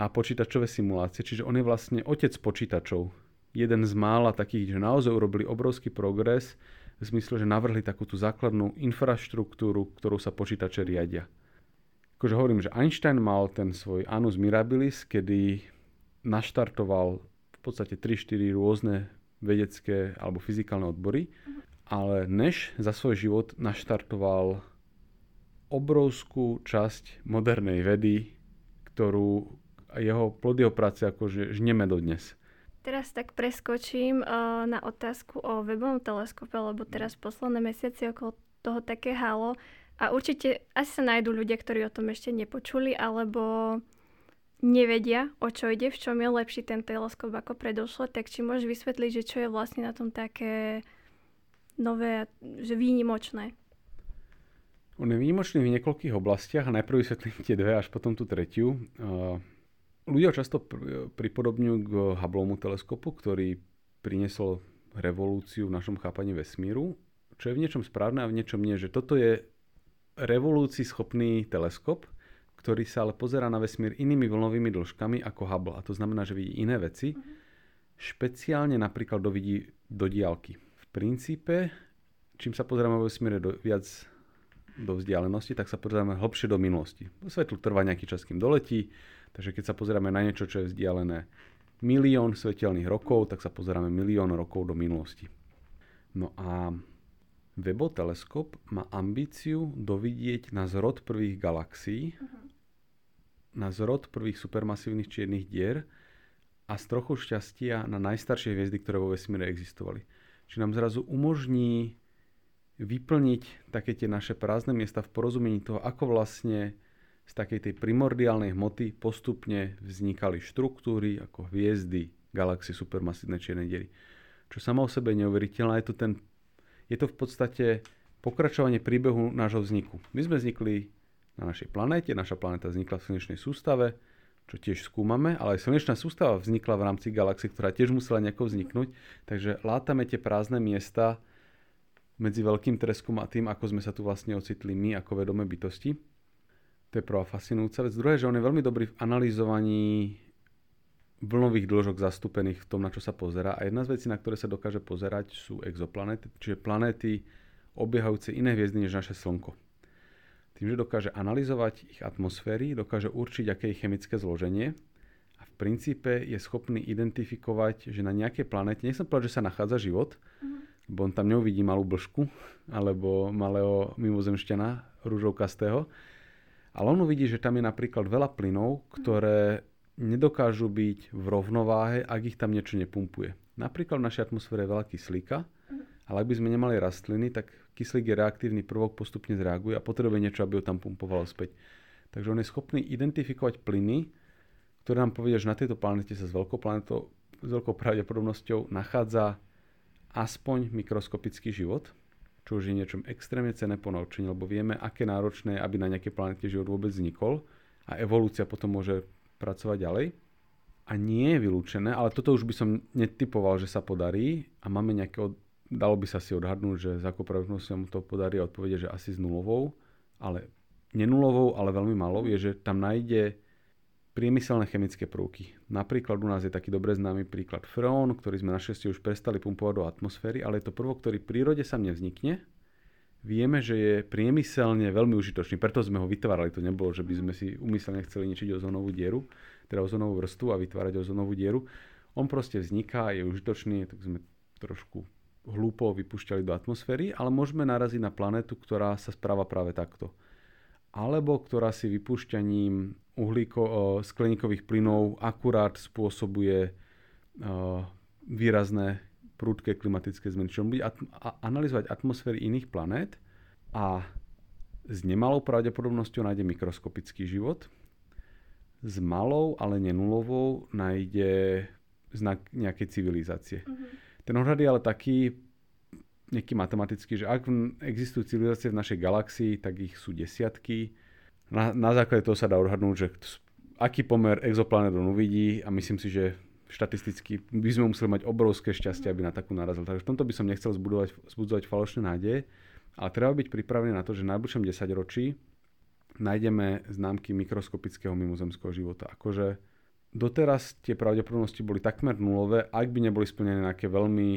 a počítačové simulácie. Čiže on je vlastne otec počítačov. Jeden z mála takých, že naozaj urobili obrovský progres v zmysle, že navrhli takú tú základnú infraštruktúru, ktorú sa počítače riadia akože hovorím, že Einstein mal ten svoj anus mirabilis, kedy naštartoval v podstate 3-4 rôzne vedecké alebo fyzikálne odbory, ale než za svoj život naštartoval obrovskú časť modernej vedy, ktorú jeho plody práce akože žneme dodnes. Teraz tak preskočím uh, na otázku o webovom teleskope, lebo teraz posledné mesiace okolo toho také halo. A určite asi sa nájdú ľudia, ktorí o tom ešte nepočuli, alebo nevedia, o čo ide, v čom je lepší ten teleskop ako predošle, tak či môžeš vysvetliť, že čo je vlastne na tom také nové, že výnimočné? On je výnimočný v niekoľkých oblastiach najprv vysvetlím tie dve, až potom tú tretiu. Ľudia často pr- pripodobňujú k Hubbleomu teleskopu, ktorý priniesol revolúciu v našom chápaní vesmíru, čo je v niečom správne a v niečom nie, že toto je revolúcii schopný teleskop, ktorý sa ale pozera na vesmír inými vlnovými dĺžkami ako Hubble. A to znamená, že vidí iné veci. Mm-hmm. Špeciálne napríklad dovidí do diálky. V princípe, čím sa pozeráme vo vesmíre do, viac do vzdialenosti, tak sa pozeráme hlbšie do minulosti. Svetlo trvá nejaký čas, kým doletí, takže keď sa pozeráme na niečo, čo je vzdialené milión svetelných rokov, tak sa pozeráme milión rokov do minulosti. No a Webo teleskop má ambíciu dovidieť na zrod prvých galaxií, uh-huh. na zrod prvých supermasívnych čiernych dier a z trochu šťastia na najstaršie hviezdy, ktoré vo vesmíre existovali. Čiže nám zrazu umožní vyplniť také tie naše prázdne miesta v porozumení toho, ako vlastne z takej tej primordiálnej hmoty postupne vznikali štruktúry ako hviezdy, galaxie, supermasívne čierne diery. Čo samo o sebe je neuveriteľné, je to ten je to v podstate pokračovanie príbehu nášho vzniku. My sme vznikli na našej planéte, naša planéta vznikla v slnečnej sústave, čo tiež skúmame, ale aj slnečná sústava vznikla v rámci galaxie, ktorá tiež musela nejako vzniknúť, takže látame tie prázdne miesta medzi veľkým treskom a tým, ako sme sa tu vlastne ocitli my ako vedomé bytosti. To je prvá fascinujúca vec. Druhé, že on je veľmi dobrý v analyzovaní vlnových dĺžok zastúpených v tom, na čo sa pozera. A jedna z vecí, na ktoré sa dokáže pozerať, sú exoplanéty, čiže planéty obiehajúce iné hviezdy než naše Slnko. Tým, že dokáže analyzovať ich atmosféry, dokáže určiť, aké je chemické zloženie a v princípe je schopný identifikovať, že na nejakej planete, nech som povedať, že sa nachádza život, mm-hmm. lebo on tam neuvidí malú blžku alebo malého mimozemšťana rúžovkastého, ale on uvidí, že tam je napríklad veľa plynov, ktoré nedokážu byť v rovnováhe, ak ich tam niečo nepumpuje. Napríklad v našej atmosfére je veľa kyslíka, ale ak by sme nemali rastliny, tak kyslík je reaktívny prvok, postupne zreaguje a potrebuje niečo, aby ho tam pumpovalo späť. Takže on je schopný identifikovať plyny, ktoré nám povedia, že na tejto planete sa s veľkou planetou, s veľkou pravdepodobnosťou nachádza aspoň mikroskopický život, čo už je niečom extrémne cenné ponaučenie, lebo vieme, aké náročné je, aby na nejakej planete život vôbec vznikol a evolúcia potom môže pracovať ďalej. A nie je vylúčené, ale toto už by som netypoval, že sa podarí a máme nejaké, od... dalo by sa si odhadnúť, že za akou sa mu to podarí a odpovede, že asi s nulovou, ale nenulovou, ale veľmi malou, je, že tam nájde priemyselné chemické prvky. Napríklad u nás je taký dobre známy príklad freón, ktorý sme našťastie už prestali pumpovať do atmosféry, ale je to prvok, ktorý v prírode sa nevznikne, vieme, že je priemyselne veľmi užitočný, preto sme ho vytvárali. To nebolo, že by sme si umyselne chceli ničiť ozonovú dieru, teda ozonovú vrstu a vytvárať ozonovú dieru. On proste vzniká, je užitočný, tak sme trošku hlúpo vypúšťali do atmosféry, ale môžeme naraziť na planetu, ktorá sa správa práve takto. Alebo ktorá si vypúšťaním uhlíko, skleníkových plynov akurát spôsobuje výrazné prúdke klimatické zmeny. Čiže bude at- analyzovať atmosféry iných planét a s nemalou pravdepodobnosťou nájde mikroskopický život, s malou, ale nenulovou nájde znak nejakej civilizácie. Uh-huh. Ten odhad je ale taký, nejaký matematický, že ak existujú civilizácie v našej galaxii, tak ich sú desiatky. Na, na základe toho sa dá odhadnúť, že aký pomer exoplanet on uvidí a myslím si, že štatisticky by sme museli mať obrovské šťastie, aby na takú narazil. Takže v tomto by som nechcel zbudovať, zbudzovať falošné nádeje, ale treba byť pripravený na to, že v najbližšom 10 ročí nájdeme známky mikroskopického mimozemského života. Akože doteraz tie pravdepodobnosti boli takmer nulové, ak by neboli splnené nejaké veľmi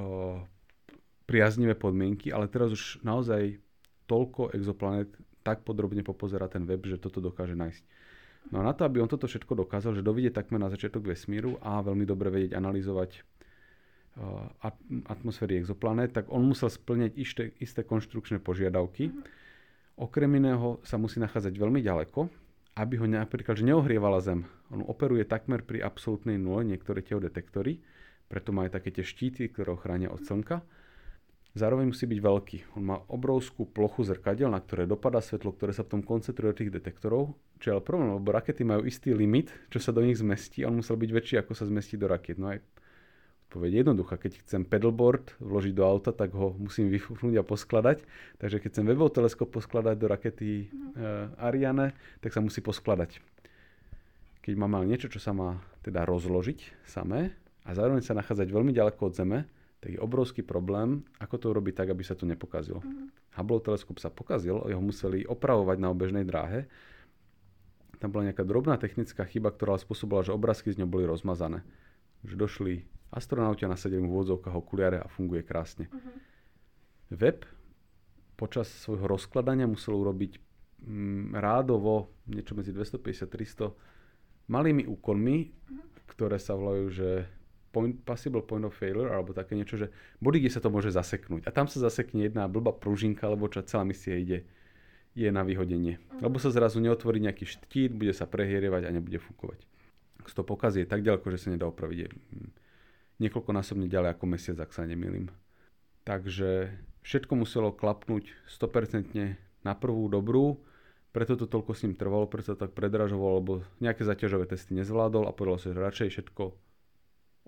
o, priaznivé podmienky, ale teraz už naozaj toľko exoplanet tak podrobne popozera ten web, že toto dokáže nájsť. No a na to, aby on toto všetko dokázal, že dovidie takmer na začiatok vesmíru a veľmi dobre vedieť analyzovať uh, atmosféry exoplanét, tak on musel splňať isté, isté konštrukčné požiadavky. Okrem iného sa musí nachádzať veľmi ďaleko, aby ho napríklad že neohrievala Zem. On operuje takmer pri absolútnej nule niektoré tie detektory, preto má aj také tie štíty, ktoré ho od slnka Zároveň musí byť veľký. On má obrovskú plochu zrkadiel, na ktoré dopadá svetlo, ktoré sa potom koncentruje do tých detektorov. Čo je ale problém, lebo rakety majú istý limit, čo sa do nich zmestí. On musel byť väčší, ako sa zmestí do raket. No aj odpoveď jednoduchá. Keď chcem pedalboard vložiť do auta, tak ho musím vyfúknuť a poskladať. Takže keď chcem webov teleskop poskladať do rakety uh, Ariane, tak sa musí poskladať. keď má mal niečo, čo sa má teda rozložiť samé a zároveň sa nachádzať veľmi ďaleko od Zeme, tak je obrovský problém, ako to urobiť tak, aby sa to nepokazilo. Mm. Hubble teleskop sa pokazil, jeho museli opravovať na obežnej dráhe. Tam bola nejaká drobná technická chyba, ktorá spôsobila, že obrázky z ňou boli rozmazané. Že došli astronauti a nasadili mu v úvodzovkách okuliare a funguje krásne. Mm-hmm. Web počas svojho rozkladania musel urobiť mm, rádovo niečo medzi 250-300 malými úkonmi, mm-hmm. ktoré sa volajú, že point, possible point of failure, alebo také niečo, že body, kde sa to môže zaseknúť. A tam sa zasekne jedna blbá pružinka, alebo čo celá misia ide, je na vyhodenie. Uh-huh. Lebo sa zrazu neotvorí nejaký štít, bude sa prehrievať a nebude fungovať. Ak to pokazí, je tak ďaleko, že sa nedá opraviť. Je hm, niekoľkonásobne ďalej ako mesiac, ak sa nemýlim. Takže všetko muselo klapnúť 100% na prvú dobrú, preto to toľko s ním trvalo, preto to tak predražoval, lebo nejaké zaťažové testy nezvládol a povedal sa, že radšej všetko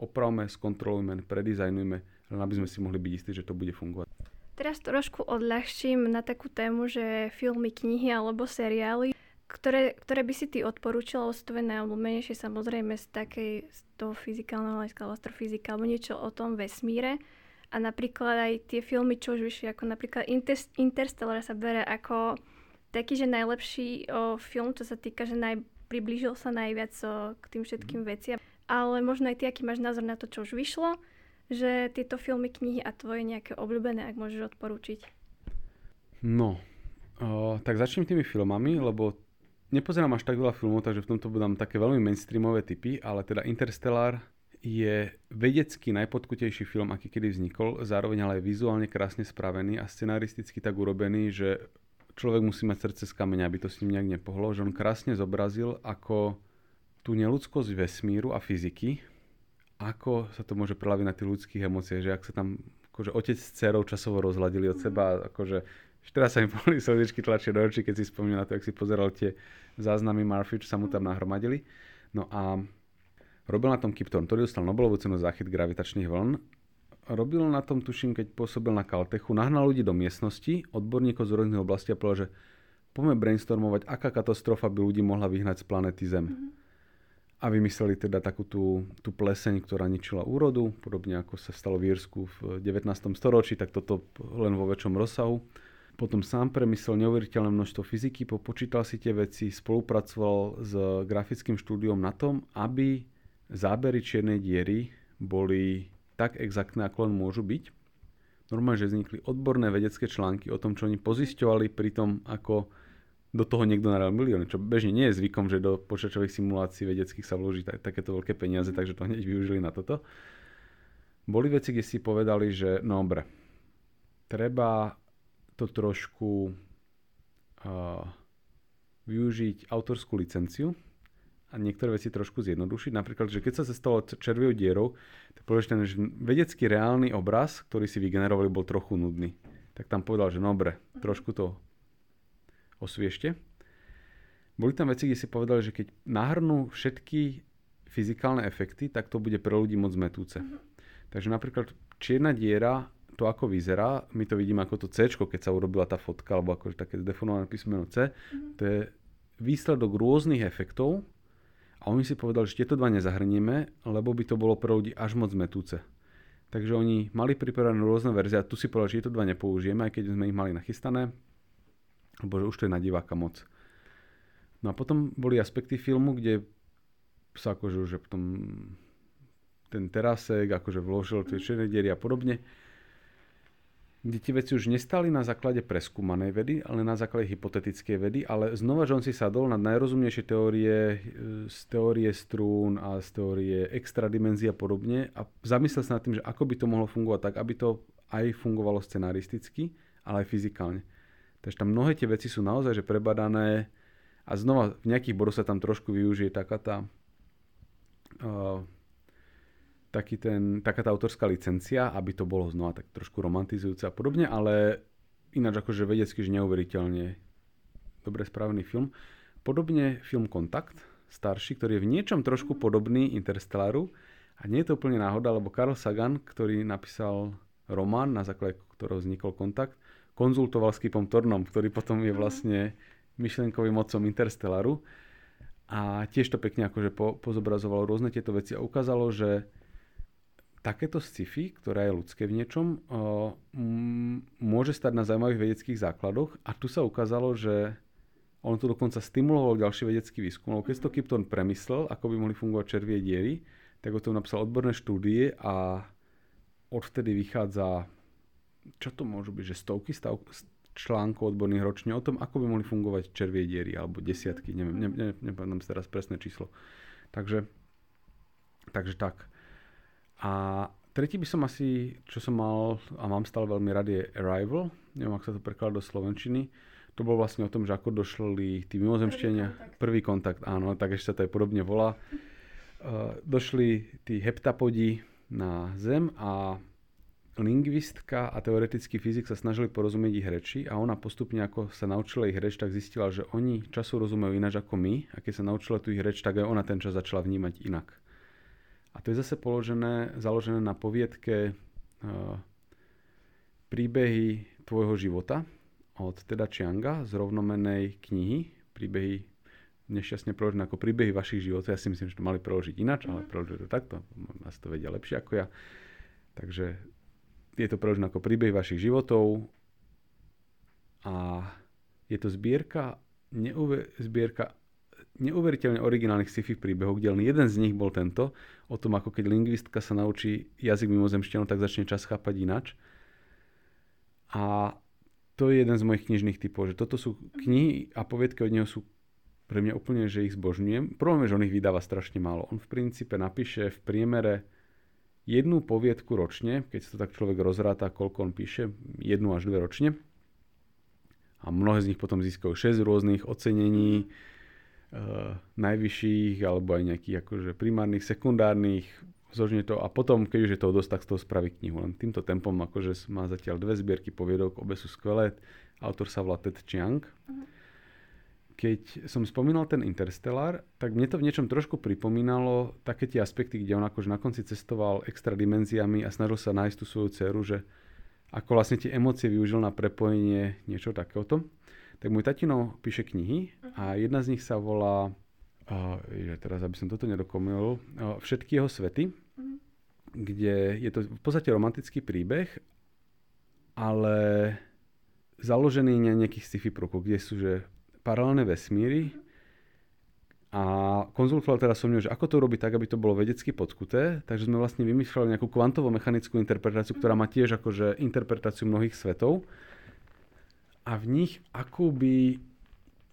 opravme, skontrolujme, predizajnujme, len aby sme si mohli byť istí, že to bude fungovať. Teraz trošku odľahčím na takú tému, že filmy, knihy alebo seriály, ktoré, ktoré by si ty odporúčila, sú to najobľúbenejšie samozrejme z takej z toho fyzikálneho hľadiska, astrofyzika alebo niečo o tom vesmíre. A napríklad aj tie filmy, čo už vyšli, ako napríklad Inter- Interstellar sa bere ako taký, že najlepší o, film, čo sa týka, že naj, priblížil sa najviac o, k tým všetkým veciam ale možno aj ty, aký máš názor na to, čo už vyšlo, že tieto filmy, knihy a tvoje nejaké obľúbené, ak môžeš odporúčiť. No, o, tak začnem tými filmami, lebo nepozerám až tak veľa filmov, takže v tomto budám také veľmi mainstreamové typy, ale teda Interstellar je vedecky najpodkutejší film, aký kedy vznikol, zároveň ale aj vizuálne krásne spravený a scenaristicky tak urobený, že človek musí mať srdce z kameňa, aby to s ním nejak nepohlo, že on krásne zobrazil, ako tú neludskosť vesmíru a fyziky, ako sa to môže prelaviť na tých ľudských emóciách, že ak sa tam akože otec s dcerou časovo rozhľadili od seba, akože teraz sa mi boli slzičky tlačia do očí, keď si spomínal na to, ak si pozeral tie záznamy Murphy, čo sa mu tam nahromadili. No a robil na tom Kip Thorne, ktorý dostal Nobelovú cenu za záchyt gravitačných vln. Robil na tom, tuším, keď pôsobil na Caltechu, nahnal ľudí do miestnosti, odborníkov z rôznych oblastí a povedal, že poďme brainstormovať, aká katastrofa by ľudí mohla vyhnať z planety Zem. Mm-hmm a vymysleli teda takú tú, tú pleseň, ktorá ničila úrodu, podobne ako sa stalo v Írsku v 19. storočí, tak toto len vo väčšom rozsahu. Potom sám premyslel neuveriteľné množstvo fyziky, popočítal si tie veci, spolupracoval s grafickým štúdiom na tom, aby zábery čiernej diery boli tak exaktné, ako len môžu byť. Normálne, že vznikli odborné vedecké články o tom, čo oni pozisťovali pri tom, ako do toho niekto naral milióny, čo bežne nie je zvykom, že do počítačových simulácií vedeckých sa vloží tak, takéto veľké peniaze, takže to hneď využili na toto. Boli veci, kde si povedali, že no dobre, treba to trošku uh, využiť autorskú licenciu a niektoré veci trošku zjednodušiť. Napríklad, že keď sa stalo červiou dierou, tak povedal, že ten vedecký reálny obraz, ktorý si vygenerovali, bol trochu nudný. Tak tam povedal, že no dobre, trošku to osviešte. Boli tam veci, kde si povedali, že keď nahrnú všetky fyzikálne efekty, tak to bude pre ľudí moc metúce. Mm-hmm. Takže napríklad čierna diera, to ako vyzerá, my to vidíme ako to C, keď sa urobila tá fotka, alebo ako také definované písmeno C, mm-hmm. to je výsledok rôznych efektov a oni si povedali, že tieto dva nezahrnieme, lebo by to bolo pre ľudí až moc metúce. Takže oni mali pripravené rôzne verzie a tu si povedali, že tieto dva nepoužijeme, aj keď sme ich mali nachystané lebo že už to je na diváka moc. No a potom boli aspekty filmu, kde sa akože už potom ten terasek akože vložil tie černé diery a podobne, kde tie veci už nestali na základe preskúmanej vedy, ale na základe hypotetickej vedy, ale znova, on si sadol na najrozumnejšie teórie z teórie strún a z teórie extradimenzí a podobne a zamyslel sa nad tým, že ako by to mohlo fungovať tak, aby to aj fungovalo scenaristicky, ale aj fyzikálne. Takže tam mnohé tie veci sú naozaj že prebadané a znova v nejakých bodoch sa tam trošku využije taká tá, uh, taký ten, taká tá autorská licencia, aby to bolo znova tak trošku romantizujúce a podobne, ale ináč akože vedecky, že neuveriteľne dobre spravený film. Podobne film Kontakt, starší, ktorý je v niečom trošku podobný Interstellaru a nie je to úplne náhoda, lebo Carl Sagan, ktorý napísal román, na základe ktorého vznikol Kontakt, konzultoval s Kipom Tornom, ktorý potom je mhm. vlastne myšlenkovým mocom Interstellaru. A tiež to pekne akože po, pozobrazovalo rôzne tieto veci a ukázalo, že takéto sci-fi, ktoré je ľudské v niečom, môže stať na zaujímavých vedeckých základoch a tu sa ukázalo, že on to dokonca stimuloval ďalší vedecký výskum, lebo keď to Kipton premyslel, ako by mohli fungovať červie diery, tak o tom napísal odborné štúdie a odvtedy vychádza, čo to môžu byť, že stovky stav, článkov odborných ročne o tom, ako by mohli fungovať červie diery, alebo desiatky, neviem, ne, ne, nepamätám si teraz presné číslo. Takže, takže tak. A tretí by som asi, čo som mal a mám stále veľmi rád, je Arrival. Neviem, ak sa to prekladá do Slovenčiny. To bol vlastne o tom, že ako došli tí mimozemšťania. Prvý, Prvý kontakt, áno, tak ešte sa to aj podobne volá. Uh, došli tí heptapodi na Zem a lingvistka a teoretický fyzik sa snažili porozumieť ich reči a ona postupne ako sa naučila ich reč, tak zistila, že oni času rozumejú ináč ako my a keď sa naučila tu ich reč, tak aj ona ten čas začala vnímať inak. A to je zase položené, založené na poviedke uh, príbehy tvojho života od Teda Chianga z rovnomenej knihy príbehy nešťastne preložené ako príbehy vašich životov. Ja si myslím, že to mali preložiť ináč, ale mhm. preložili to takto. Asi to vedia lepšie ako ja. Takže je to preložené ako príbeh vašich životov a je to zbierka, neuver, zbierka neuveriteľne originálnych sci-fi príbehov, kde len jeden z nich bol tento, o tom, ako keď lingvistka sa naučí jazyk mimozemšťanov, tak začne čas chápať inač. A to je jeden z mojich knižných typov, že toto sú knihy a poviedky od neho sú pre mňa úplne, že ich zbožňujem. Problém je, že on ich vydáva strašne málo. On v princípe napíše v priemere jednu poviedku ročne, keď sa to tak človek rozráta, koľko on píše, jednu až dve ročne. A mnohé z nich potom získajú 6 rôznych ocenení, e, najvyšších, alebo aj nejakých akože primárnych, sekundárnych, zožne to a potom, keď už je toho dosť, tak z toho spraví knihu. Len týmto tempom, akože má zatiaľ dve zbierky poviedok, obe sú skvelé. Autor sa volá Ted Chiang. Uh-huh keď som spomínal ten Interstellar, tak mne to v niečom trošku pripomínalo také tie aspekty, kde on akože na konci cestoval extra dimenziami a snažil sa nájsť tú svoju dceru, že ako vlastne tie emócie využil na prepojenie niečo takéhoto. Tak môj tatino píše knihy a mhm. jedna z nich sa volá, uh, teraz aby som toto nedokomil, uh, Všetky jeho svety, uh-huh. kde je to v podstate romantický príbeh, ale založený na nejakých sci-fi prvkoch, kde sú, že paralelné vesmíry. A konzultoval teraz so mnou, že ako to robiť tak, aby to bolo vedecky podkuté, takže sme vlastne vymýšľali nejakú kvantovo-mechanickú interpretáciu, ktorá má tiež akože interpretáciu mnohých svetov. A v nich akoby,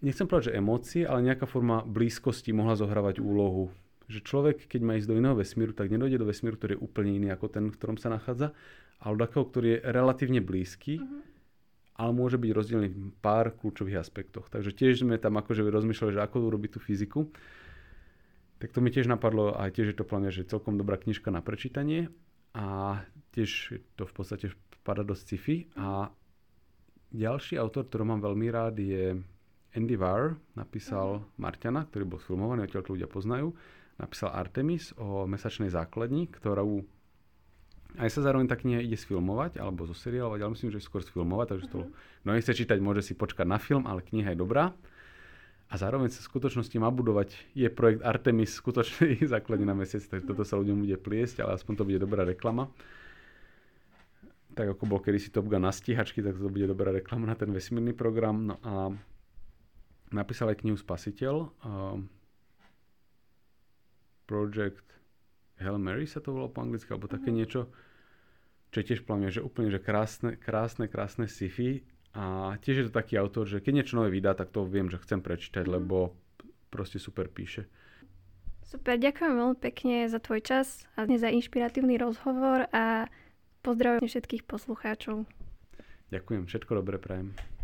nechcem povedať, že emócie, ale nejaká forma blízkosti mohla zohrávať úlohu. Že človek, keď má ísť do iného vesmíru, tak nedojde do vesmíru, ktorý je úplne iný ako ten, v ktorom sa nachádza, ale do takého, ktorý je relatívne blízky, uh-huh ale môže byť rozdielný v pár kľúčových aspektoch. Takže tiež sme tam akože rozmýšľali, že ako urobiť tú fyziku. Tak to mi tiež napadlo a tiež je to plne, že celkom dobrá knižka na prečítanie a tiež to v podstate vpada do sci-fi. A ďalší autor, ktorý mám veľmi rád je Andy Warr, napísal Marťana, ktorý bol sfilmovaný, odtiaľ to ľudia poznajú. Napísal Artemis o mesačnej základni, ktorú aj sa zároveň tá kniha ide sfilmovať, alebo zo seriálovať, ale myslím, že skôr sfilmovať, takže to, uh-huh. no nechce čítať, môže si počkať na film, ale kniha je dobrá. A zároveň sa v skutočnosti má budovať, je projekt Artemis skutočný základne na mesiac, takže toto sa ľuďom bude pliesť, ale aspoň to bude dobrá reklama. Tak ako bol kedysi Top Gun na stíhačky, tak to bude dobrá reklama na ten vesmírny program. No a napísal aj knihu Spasiteľ. Uh, Project Hail Mary sa to volalo po anglicky, alebo také mm-hmm. niečo, čo je tiež plavne, že úplne že krásne, krásne, krásne sci-fi a tiež je to taký autor, že keď niečo nové vydá, tak to viem, že chcem prečítať, mm-hmm. lebo proste super píše. Super, ďakujem veľmi pekne za tvoj čas a za inšpiratívny rozhovor a pozdravujem všetkých poslucháčov. Ďakujem, všetko dobré prajem.